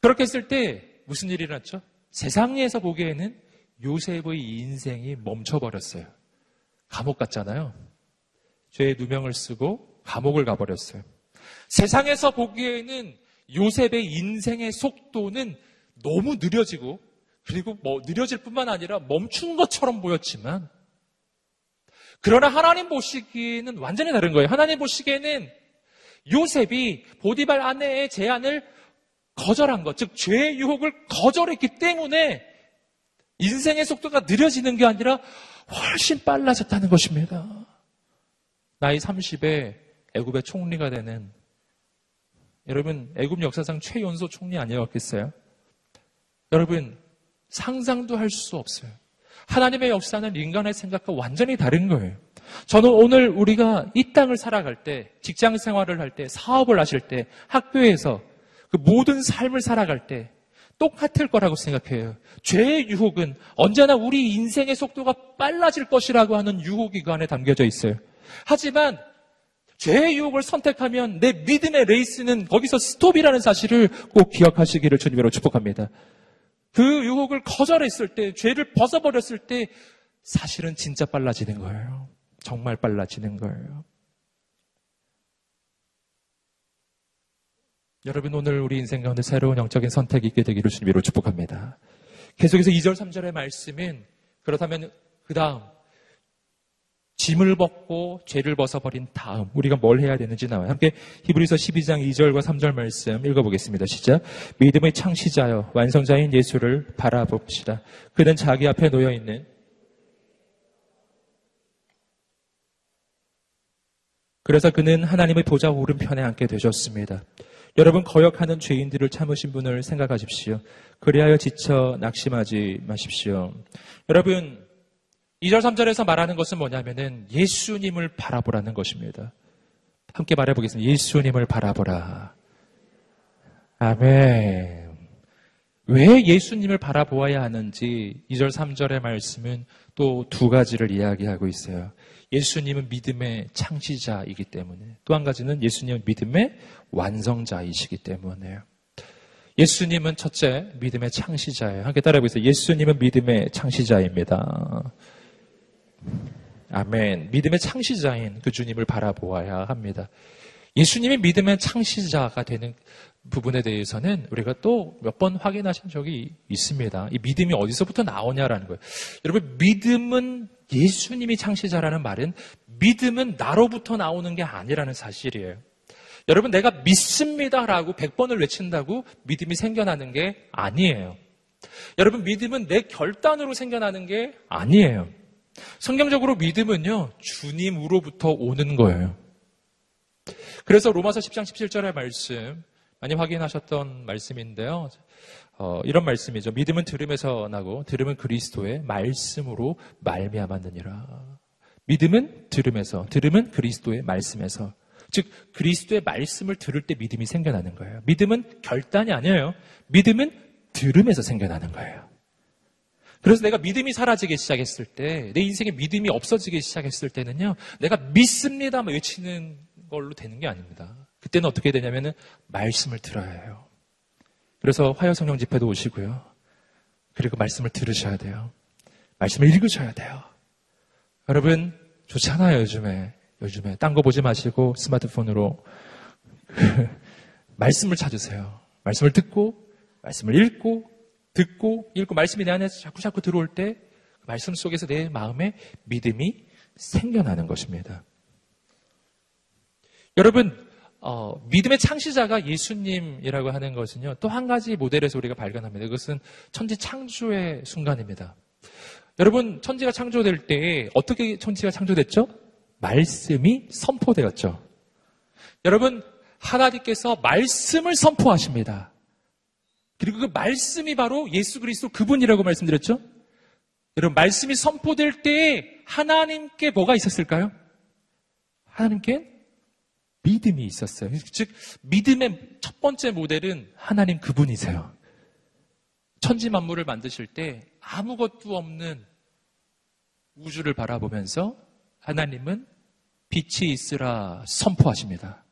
그렇게 했을 때 무슨 일이 일어났죠? 세상에서 보기에는 요셉의 인생이 멈춰버렸어요. 감옥 갔잖아요. 죄의 누명을 쓰고 감옥을 가버렸어요. 세상에서 보기에는 요셉의 인생의 속도는 너무 느려지고 그리고 뭐 느려질 뿐만 아니라 멈춘 것처럼 보였지만 그러나 하나님 보시기에는 완전히 다른 거예요. 하나님 보시기에는 요셉이 보디발 아내의 제안을 거절한 것, 즉 죄의 유혹을 거절했기 때문에 인생의 속도가 느려지는 게 아니라 훨씬 빨라졌다는 것입니다. 나이 30에 애굽의 총리가 되는 여러분 애굽 역사상 최연소 총리 아니었겠어요? 여러분 상상도 할 수 없어요. 하나님의 역사는 인간의 생각과 완전히 다른 거예요. 저는 오늘 우리가 이 땅을 살아갈 때, 직장 생활을 할 때, 사업을 하실 때, 학교에서 그 모든 삶을 살아갈 때 똑같을 거라고 생각해요. 죄의 유혹은 언제나 우리 인생의 속도가 빨라질 것이라고 하는 유혹이 그 안에 담겨져 있어요. 하지만 죄의 유혹을 선택하면 내 믿음의 레이스는 거기서 스톱이라는 사실을 꼭 기억하시기를 주님으로 축복합니다. 그 유혹을 거절했을 때, 죄를 벗어버렸을 때 사실은 진짜 빨라지는 거예요. 정말 빨라지는 거예요. 여러분 오늘 우리 인생 가운데 새로운 영적인 선택이 있게 되기를 주님으로 축복합니다. 계속해서 2절, 3절의 말씀은 그렇다면 그 다음 짐을 벗고 죄를 벗어버린 다음 우리가 뭘 해야 되는지 나와요. 함께 히브리서 12장 2절과 3절 말씀 읽어보겠습니다. 시작. 믿음의 창시자여 완성자인 예수를 바라봅시다. 그는 자기 앞에 놓여 있는 그래서 그는 하나님의 보좌 오른편에 앉게 되셨습니다. 여러분 거역하는 죄인들을 참으신 분을 생각하십시오. 그리하여 지쳐 낙심하지 마십시오. 여러분 2절 3절에서 말하는 것은 뭐냐면은 예수님을 바라보라는 것입니다. 함께 말해보겠습니다. 예수님을 바라보라. 아멘. 왜 예수님을 바라보아야 하는지 2절 3절의 말씀은 또 두 가지를 이야기하고 있어요. 예수님은 믿음의 창시자이기 때문에 또 한 가지는 예수님은 믿음의 완성자이시기 때문에 예수님은 첫째 믿음의 창시자예요. 함께 따라해보세요. 예수님은 믿음의 창시자입니다. 아멘. 믿음의 창시자인 그 주님을 바라보아야 합니다. 예수님이 믿음의 창시자가 되는 부분에 대해서는 우리가 또 몇 번 확인하신 적이 있습니다. 이 믿음이 어디서부터 나오냐라는 거예요. 여러분, 믿음은 예수님이 창시자라는 말은 믿음은 나로부터 나오는 게 아니라는 사실이에요. 여러분, 내가 믿습니다라고 100번을 외친다고 믿음이 생겨나는 게 아니에요. 여러분, 믿음은 내 결단으로 생겨나는 게 아니에요. 성경적으로 믿음은요, 주님으로부터 오는 거예요. 그래서 로마서 10장 17절의 말씀, 많이 확인하셨던 말씀인데요. 어, 이런 말씀이죠. 믿음은 들음에서 나고 들음은 그리스도의 말씀으로 말미암았느니라. 믿음은 들음에서, 들음은 그리스도의 말씀에서. 즉 그리스도의 말씀을 들을 때 믿음이 생겨나는 거예요. 믿음은 결단이 아니에요. 믿음은 들음에서 생겨나는 거예요. 그래서 내가 믿음이 사라지기 시작했을 때, 내 인생에 믿음이 없어지기 시작했을 때는요, 내가 믿습니다 외치는 걸로 되는 게 아닙니다. 그때는 어떻게 되냐면은 말씀을 들어야 해요. 그래서 화요 성령 집회도 오시고요. 그리고 말씀을 들으셔야 돼요. 말씀을 읽으셔야 돼요. 여러분, 좋잖아요, 요즘에. 요즘에. 딴 거 보지 마시고 스마트폰으로 말씀을 찾으세요. 말씀을 듣고, 말씀을 읽고, 듣고 읽고 말씀이 내 안에서 자꾸 자꾸 들어올 때그 말씀 속에서 내 마음에 믿음이 생겨나는 것입니다. 여러분 어, 믿음의 창시자가 예수님이라고 하는 것은요 또 한 가지 모델에서 우리가 발견합니다. 그것은 천지 창조의 순간입니다. 여러분 천지가 창조될 때 어떻게 천지가 창조됐죠? 말씀이 선포되었죠. 여러분 하나님께서 말씀을 선포하십니다. 그리고 그 말씀이 바로 예수 그리스도 그분이라고 말씀드렸죠? 여러분, 말씀이 선포될 때 하나님께 뭐가 있었을까요? 하나님께 믿음이 있었어요. 즉, 믿음의 첫 번째 모델은 하나님 그분이세요. 천지 만물을 만드실 때 아무것도 없는 우주를 바라보면서 하나님은 빛이 있으라 선포하십니다.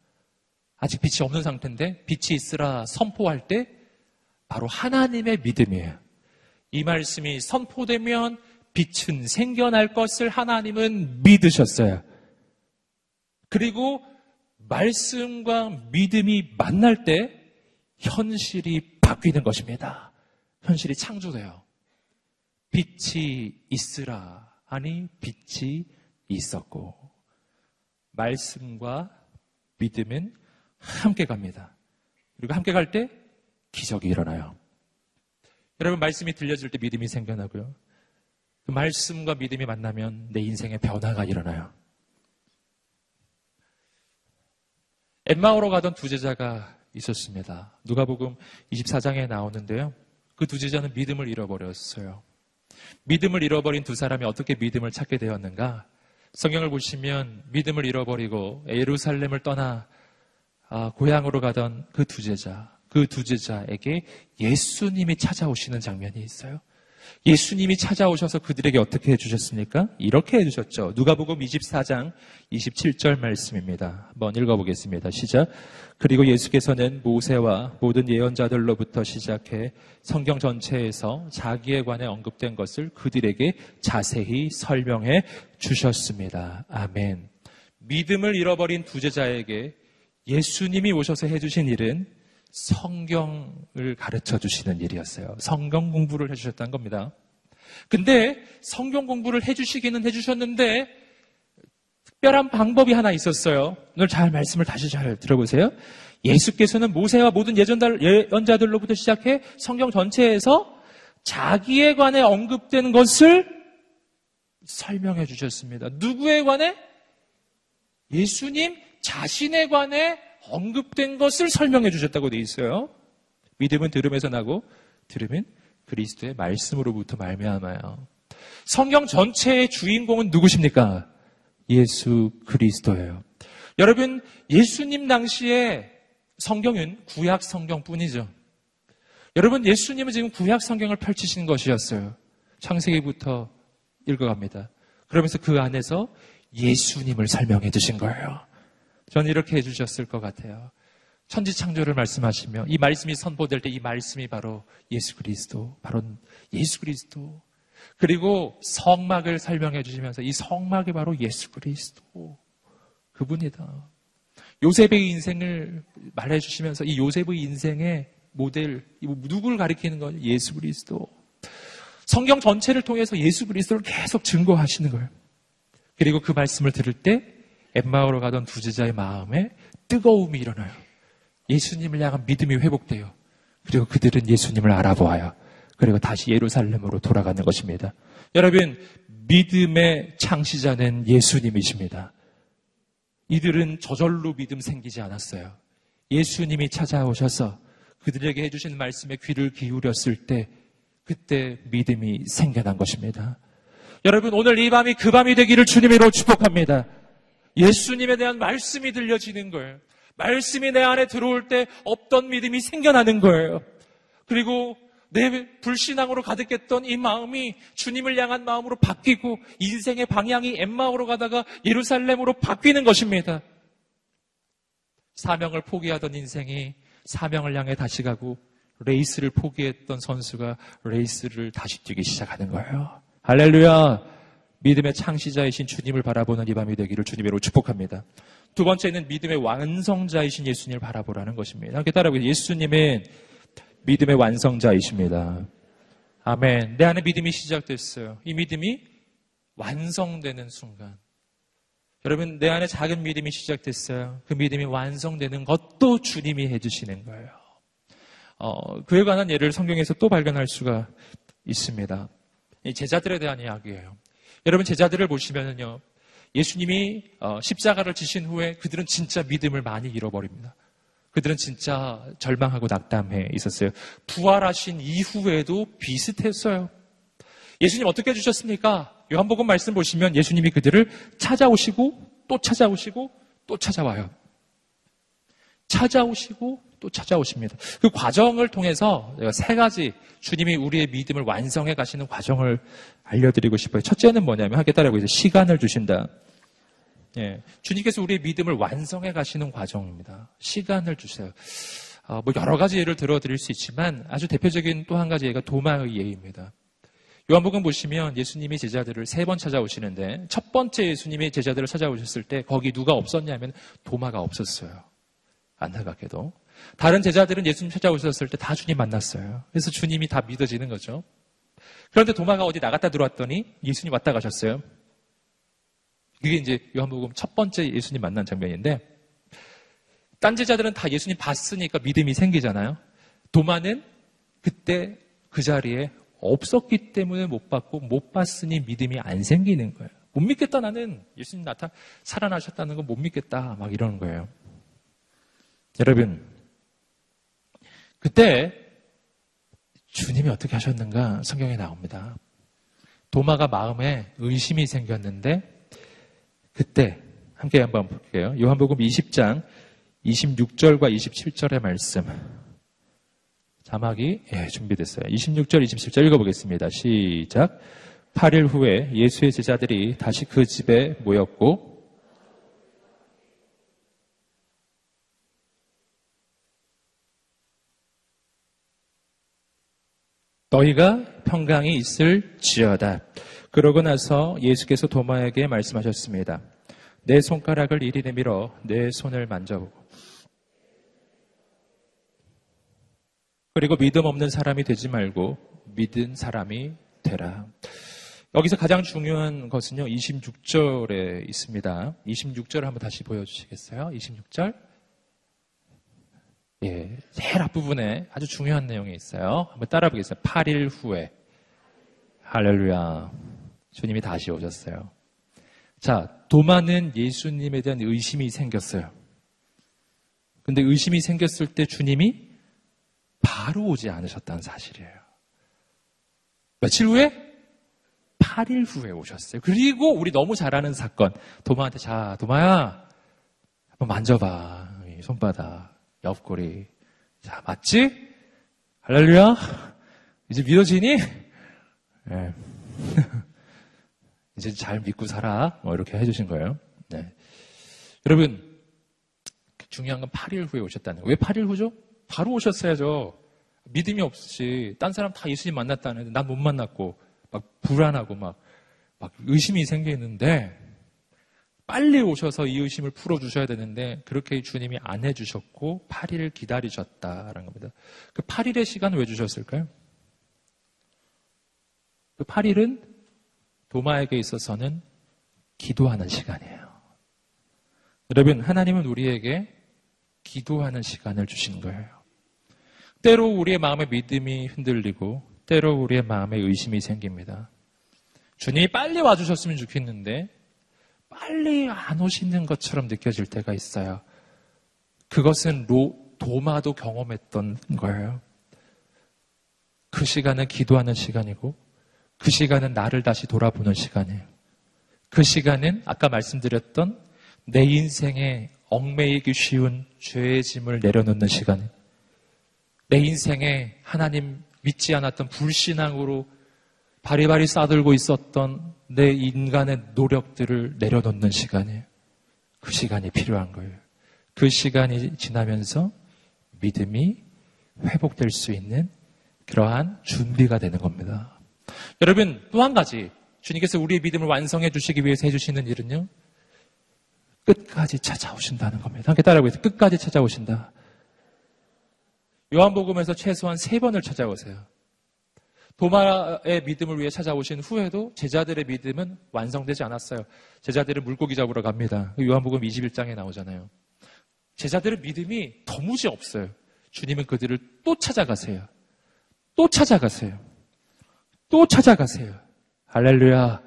아직 빛이 없는 상태인데 빛이 있으라 선포할 때 바로 하나님의 믿음이에요. 이 말씀이 선포되면 빛은 생겨날 것을 하나님은 믿으셨어요. 그리고 말씀과 믿음이 만날 때 현실이 바뀌는 것입니다. 현실이 창조돼요. 빛이 있으라 하니 빛이 있었고 말씀과 믿음은 함께 갑니다. 그리고 함께 갈 때 기적이 일어나요. 여러분 말씀이 들려질 때 믿음이 생겨나고요. 그 말씀과 믿음이 만나면 내 인생에 변화가 일어나요. 엠마오로 가던 두 제자가 있었습니다. 누가복음 24장에 나오는데요. 그 두 제자는 믿음을 잃어버렸어요. 믿음을 잃어버린 두 사람이 어떻게 믿음을 찾게 되었는가? 성경을 보시면 믿음을 잃어버리고 예루살렘을 떠나 아, 고향으로 가던 그 두 제자, 그 두 제자에게 예수님이 찾아오시는 장면이 있어요. 예수님이 찾아오셔서 그들에게 어떻게 해주셨습니까? 이렇게 해주셨죠. 누가복음 24장 27절 말씀입니다. 한번 읽어보겠습니다. 시작. 그리고 예수께서는 모세와 모든 예언자들로부터 시작해 성경 전체에서 자기에 관해 언급된 것을 그들에게 자세히 설명해 주셨습니다. 아멘. 믿음을 잃어버린 두 제자에게 예수님이 오셔서 해주신 일은 성경을 가르쳐 주시는 일이었어요. 성경 공부를 해주셨다는 겁니다. 근데 성경 공부를 해주시기는 해주셨는데 특별한 방법이 하나 있었어요. 오늘 잘 말씀을 다시 잘 들어보세요. 예수께서는 모세와 모든 예언자들로부터 시작해 성경 전체에서 자기에 관해 언급된 것을 설명해 주셨습니다. 누구에 관해? 예수님 자신에 관해 언급된 것을 설명해 주셨다고 되어 있어요. 믿음은 들음에서 나고 들으면 그리스도의 말씀으로부터 말미암아요. 성경 전체의 주인공은 누구십니까? 예수 그리스도예요. 여러분, 예수님 당시에 성경은 구약 성경뿐이죠. 여러분, 예수님은 지금 구약 성경을 펼치신 것이었어요. 창세기부터 읽어갑니다. 그러면서 그 안에서 예수님을 설명해 주신 거예요. 저는 이렇게 해주셨을 것 같아요. 천지 창조를 말씀하시며 이 말씀이 선포될 때 이 말씀이 바로 예수 그리스도, 바로 예수 그리스도. 그리고 성막을 설명해 주시면서 이 성막이 바로 예수 그리스도. 그분이다. 요셉의 인생을 말해 주시면서 이 요셉의 인생의 모델, 누구를 가리키는 거예요? 예수 그리스도. 성경 전체를 통해서 예수 그리스도를 계속 증거하시는 거예요. 그리고 그 말씀을 들을 때 엠마오로 가던 두 제자의 마음에 뜨거움이 일어나요. 예수님을 향한 믿음이 회복돼요. 그리고 그들은 예수님을 알아보아요. 그리고 다시 예루살렘으로 돌아가는 것입니다. 여러분, 믿음의 창시자는 예수님이십니다. 이들은 저절로 믿음 생기지 않았어요. 예수님이 찾아오셔서 그들에게 해주신 말씀에 귀를 기울였을 때 그때 믿음이 생겨난 것입니다. 여러분 오늘 이 밤이 그 밤이 되기를 주님으로 축복합니다. 예수님에 대한 말씀이 들려지는 거예요. 말씀이 내 안에 들어올 때 없던 믿음이 생겨나는 거예요. 그리고 내 불신앙으로 가득했던 이 마음이 주님을 향한 마음으로 바뀌고 인생의 방향이 엠마오로 가다가 예루살렘으로 바뀌는 것입니다. 사명을 포기하던 인생이 사명을 향해 다시 가고 레이스를 포기했던 선수가 레이스를 다시 뛰기 시작하는 거예요. 할렐루야! 믿음의 창시자이신 주님을 바라보는 이 밤이 되기를 주님으로 축복합니다. 두 번째는 믿음의 완성자이신 예수님을 바라보라는 것입니다. 함께 따라해보세요. 예수님은 믿음의 완성자이십니다. 아멘. 내 안에 믿음이 시작됐어요. 이 믿음이 완성되는 순간. 여러분, 내 안에 작은 믿음이 시작됐어요. 그 믿음이 완성되는 것도 주님이 해주시는 거예요. 어, 그에 관한 예를 성경에서 또 발견할 수가 있습니다. 제자들에 대한 이야기예요. 여러분 제자들을 보시면요. 예수님이 어, 십자가를 지신 후에 그들은 진짜 믿음을 많이 잃어버립니다. 그들은 진짜 절망하고 낙담해 있었어요. 부활하신 이후에도 비슷했어요. 예수님 어떻게 해주셨습니까? 요한복음 말씀 보시면 예수님이 그들을 찾아오시고 또 찾아오시고 또 찾아와요. 찾아오시고 또 찾아오십니다. 그 과정을 통해서 제가 세 가지 주님이 우리의 믿음을 완성해 가시는 과정을 알려드리고 싶어요. 첫째는 뭐냐면 함께 따라해보세요. 시간을 주신다. 예, 주님께서 우리의 믿음을 완성해 가시는 과정입니다. 시간을 주세요. 어, 뭐 여러 가지 예를 들어드릴 수 있지만 아주 대표적인 또 한 가지 예가 도마의 예입니다. 요한복음 보시면 예수님이 제자들을 세 번 찾아오시는데 첫 번째 예수님이 제자들을 찾아오셨을 때 거기 누가 없었냐면 도마가 없었어요. 안타깝게도. 다른 제자들은 예수님 찾아오셨을 때 다 주님 만났어요. 그래서 주님이 다 믿어지는 거죠. 그런데 도마가 어디 나갔다 들어왔더니 예수님 왔다 가셨어요. 그게 이제 요한복음 첫 번째 예수님 만난 장면인데 딴 제자들은 다 예수님 봤으니까 믿음이 생기잖아요. 도마는 그때 그 자리에 없었기 때문에 못 봤고 못 봤으니 믿음이 안 생기는 거예요. 못 믿겠다 나는 예수님 나타 살아나셨다는 건 못 믿겠다 막 이러는 거예요. 여러분 그때 주님이 어떻게 하셨는가 성경에 나옵니다. 도마가 마음에 의심이 생겼는데 그때 함께 한번 볼게요. 요한복음 20장 26절과 27절의 말씀. 자막이 예, 준비됐어요. 26절, 27절 읽어보겠습니다. 시작. 8일 후에 예수의 제자들이 다시 그 집에 모였고 너희가 평강이 있을지어다. 그러고 나서 예수께서 도마에게 말씀하셨습니다. 내 손가락을 이리 내밀어 내 손을 만져보고 그리고 믿음 없는 사람이 되지 말고 믿은 사람이 되라. 여기서 가장 중요한 것은요, 26절에 있습니다. 26절을 한번 다시 보여주시겠어요? 26절. 예, 제일 앞부분에 아주 중요한 내용이 있어요. 한번 따라 보겠습니다. 8일 후에. 할렐루야. 주님이 다시 오셨어요. 자, 도마는 예수님에 대한 의심이 생겼어요. 근데 의심이 생겼을 때 주님이 바로 오지 않으셨다는 사실이에요. 며칠 후에? 8일 후에 오셨어요. 그리고 우리 너무 잘 아는 사건. 도마한테, 자, 도마야, 한번 만져봐. 손바닥. 옆구리. 자, 맞지? 할렐루야? 이제 믿어지니? 네. 이제 잘 믿고 살아. 뭐 이렇게 해주신 거예요. 네. 여러분, 중요한 건 8일 후에 오셨다는 거예요. 왜 8일 후죠? 바로 오셨어야죠. 믿음이 없이, 딴 사람 다 예수님 만났다는데 난 못 만났고, 막 불안하고 막, 막 의심이 생기는데, 빨리 오셔서 이 의심을 풀어주셔야 되는데 그렇게 주님이 안 해주셨고 8일을 기다리셨다라는 겁니다. 그 8일의 시간을 왜 주셨을까요? 그 8일은 도마에게 있어서는 기도하는 시간이에요. 여러분, 하나님은 우리에게 기도하는 시간을 주신 거예요. 때로 우리의 마음의 믿음이 흔들리고 때로 우리의 마음에 의심이 생깁니다. 주님이 빨리 와주셨으면 좋겠는데 빨리 안 오시는 것처럼 느껴질 때가 있어요. 그것은 로, 도마도 경험했던 거예요. 그 시간은 기도하는 시간이고, 그 시간은 나를 다시 돌아보는 시간이에요. 그 시간은 아까 말씀드렸던 내 인생에 얽매이기 쉬운 죄의 짐을 내려놓는 시간이에요. 내 인생에 하나님 믿지 않았던 불신앙으로 바리바리 싸들고 있었던 내 인간의 노력들을 내려놓는 시간이에요. 그 시간이 필요한 거예요. 그 시간이 지나면서 믿음이 회복될 수 있는 그러한 준비가 되는 겁니다. 여러분, 또 한 가지. 주님께서 우리의 믿음을 완성해 주시기 위해서 해주시는 일은요. 끝까지 찾아오신다는 겁니다. 함께 따라해보세요. 끝까지 찾아오신다. 요한복음에서 최소한 세 번을 찾아오세요. 도마의 믿음을 위해 찾아오신 후에도 제자들의 믿음은 완성되지 않았어요. 제자들은 물고기 잡으러 갑니다. 요한복음 21장에 나오잖아요. 제자들의 믿음이 도무지 없어요. 주님은 그들을 또 찾아가세요. 또 찾아가세요. 또 찾아가세요. 할렐루야.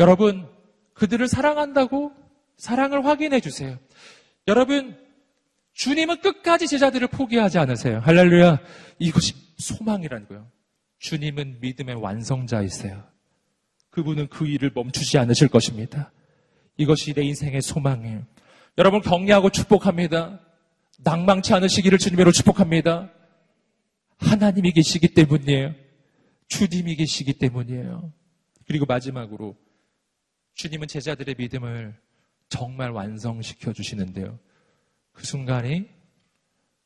여러분, 그들을 사랑한다고 사랑을 확인해 주세요. 여러분, 주님은 끝까지 제자들을 포기하지 않으세요. 할렐루야. 이것이 소망이라는 거예요. 주님은 믿음의 완성자이세요. 그분은 그 일을 멈추지 않으실 것입니다. 이것이 내 인생의 소망이에요. 여러분 격려하고 축복합니다. 낭망치 않으시기를 주님으로 축복합니다. 하나님이 계시기 때문이에요. 주님이 계시기 때문이에요. 그리고 마지막으로 주님은 제자들의 믿음을 정말 완성시켜 주시는데요. 그 순간이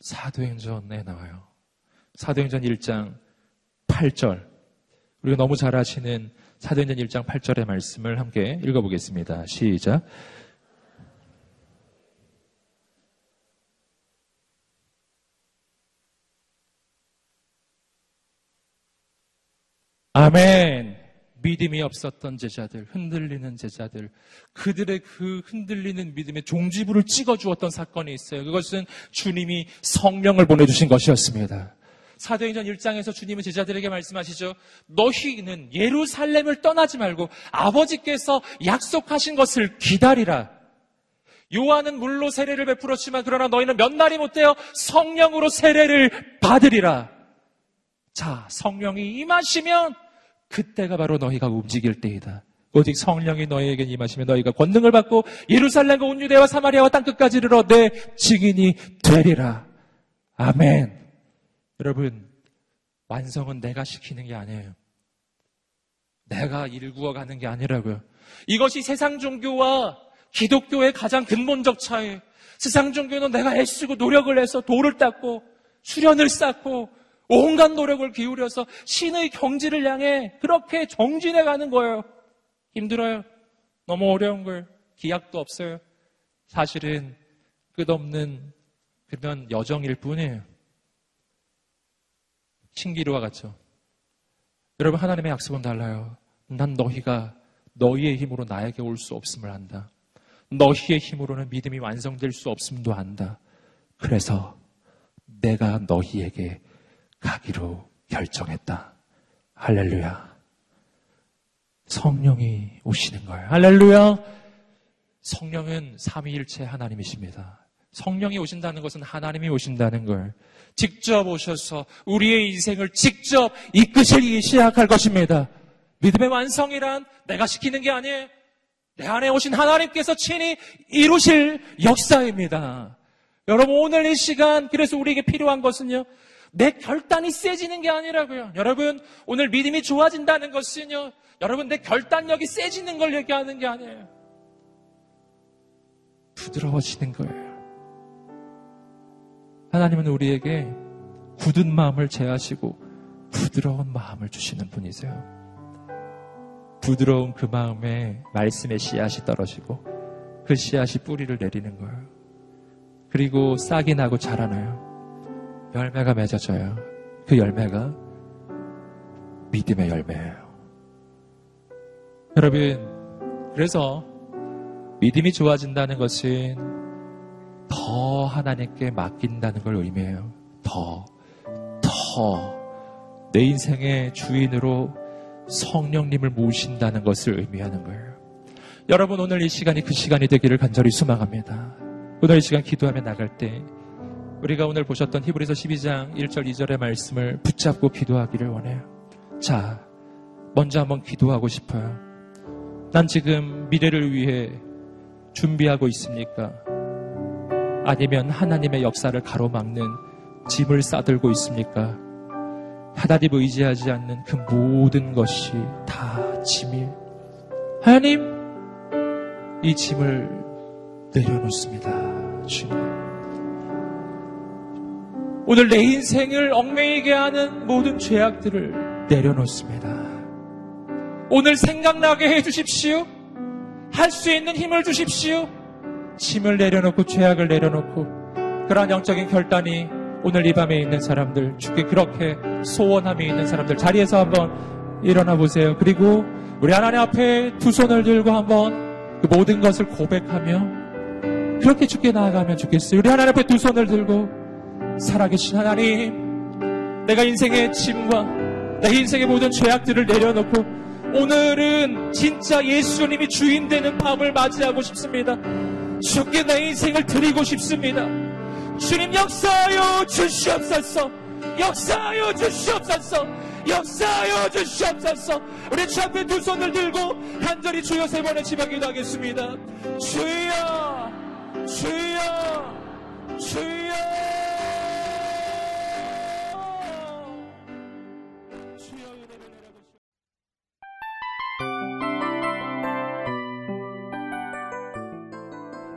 사도행전에 나와요. 사도행전 1장 8절 우리가 너무 잘 아시는 사도행전 1장 8절의 말씀을 함께 읽어보겠습니다. 시작. 아멘. 믿음이 없었던 제자들, 흔들리는 제자들, 그들의 그 흔들리는 믿음의 종지부를 찍어주었던 사건이 있어요. 그것은 주님이 성령을 보내주신 것이었습니다. 사도행전 1장에서 주님은 제자들에게 말씀하시죠. 너희는 예루살렘을 떠나지 말고 아버지께서 약속하신 것을 기다리라. 요한은 물로 세례를 베풀었지만 그러나 너희는 몇 날이 못되어 성령으로 세례를 받으리라. 자, 성령이 임하시면 그때가 바로 너희가 움직일 때이다. 오직 성령이 너희에게 임하시면 너희가 권능을 받고 예루살렘과 온 유대와 사마리아와 땅끝까지 이르러 내 증인이 되리라. 아멘. 여러분, 완성은 내가 시키는 게 아니에요. 내가 일구어 가는 게 아니라고요. 이것이 세상 종교와 기독교의 가장 근본적 차이. 세상 종교는 내가 애쓰고 노력을 해서 돌을 닦고 수련을 쌓고 온갖 노력을 기울여서 신의 경지를 향해 그렇게 정진해 가는 거예요. 힘들어요. 너무 어려운 걸 기약도 없어요. 사실은 끝없는 그런 여정일 뿐이에요. 신기루와 같죠. 여러분 하나님의 약속은 달라요. 난 너희가 너희의 힘으로 나에게 올 수 없음을 안다. 너희의 힘으로는 믿음이 완성될 수 없음도 안다. 그래서 내가 너희에게 가기로 결정했다. 할렐루야. 성령이 오시는 거예요. 할렐루야. 성령은 삼위일체 하나님이십니다. 성령이 오신다는 것은 하나님이 오신다는 걸 직접 오셔서 우리의 인생을 직접 이끄시기 시작할 것입니다. 믿음의 완성이란 내가 시키는 게 아니에요. 내 안에 오신 하나님께서 친히 이루실 역사입니다. 여러분 오늘 이 시간 그래서 우리에게 필요한 것은요. 내 결단이 세지는 게 아니라고요. 여러분 오늘 믿음이 좋아진다는 것은요. 여러분 내 결단력이 세지는 걸 얘기하는 게 아니에요. 부드러워지는 거예요. 하나님은 우리에게 굳은 마음을 제하시고 부드러운 마음을 주시는 분이세요. 부드러운 그 마음에 말씀의 씨앗이 떨어지고 그 씨앗이 뿌리를 내리는 거예요. 그리고 싹이 나고 자라나요. 열매가 맺어져요. 그 열매가 믿음의 열매예요. 여러분, 그래서 믿음이 좋아진다는 것은 더 하나님께 맡긴다는 걸 의미해요. 더, 더, 내 인생의 주인으로 성령님을 모신다는 것을 의미하는 거예요. 여러분, 오늘 이 시간이 그 시간이 되기를 간절히 소망합니다. 오늘 이 시간 기도하며 나갈 때, 우리가 오늘 보셨던 히브리서 12장 1절 2절의 말씀을 붙잡고 기도하기를 원해요. 자, 먼저 한번 기도하고 싶어요. 난 지금 미래를 위해 준비하고 있습니까? 아니면 하나님의 역사를 가로막는 짐을 싸들고 있습니까? 하나님 의지하지 않는 그 모든 것이 다 짐이 하나님 이 짐을 내려놓습니다. 주님. 오늘 내 인생을 얽매이게 하는 모든 죄악들을 내려놓습니다. 오늘 생각나게 해 주십시오. 할 수 있는 힘을 주십시오. 짐을 내려놓고 죄악을 내려놓고 그러한 영적인 결단이 오늘 이 밤에 있는 사람들 주께 그렇게 소원함이 있는 사람들 자리에서 한번 일어나 보세요. 그리고 우리 하나님 앞에 두 손을 들고 한번 그 모든 것을 고백하며 그렇게 죽게 나아가면 좋겠어요. 우리 하나님 앞에 두 손을 들고 살아계신 하나님 내가 인생의 짐과 내 인생의 모든 죄악들을 내려놓고 오늘은 진짜 예수님이 주인 되는 밤을 맞이하고 싶습니다. 주께 내 인생을 드리고 싶습니다. 주님 역사하여 주시옵소서. 역사하여 주시옵소서. 역사하여 주시옵소서. 우리 주 앞에 두 손을 들고 간절히 주여 세 번의 지방 기도하겠습니다. 주여, 주여, 주여.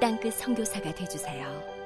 땅끝 성교사가 되주세요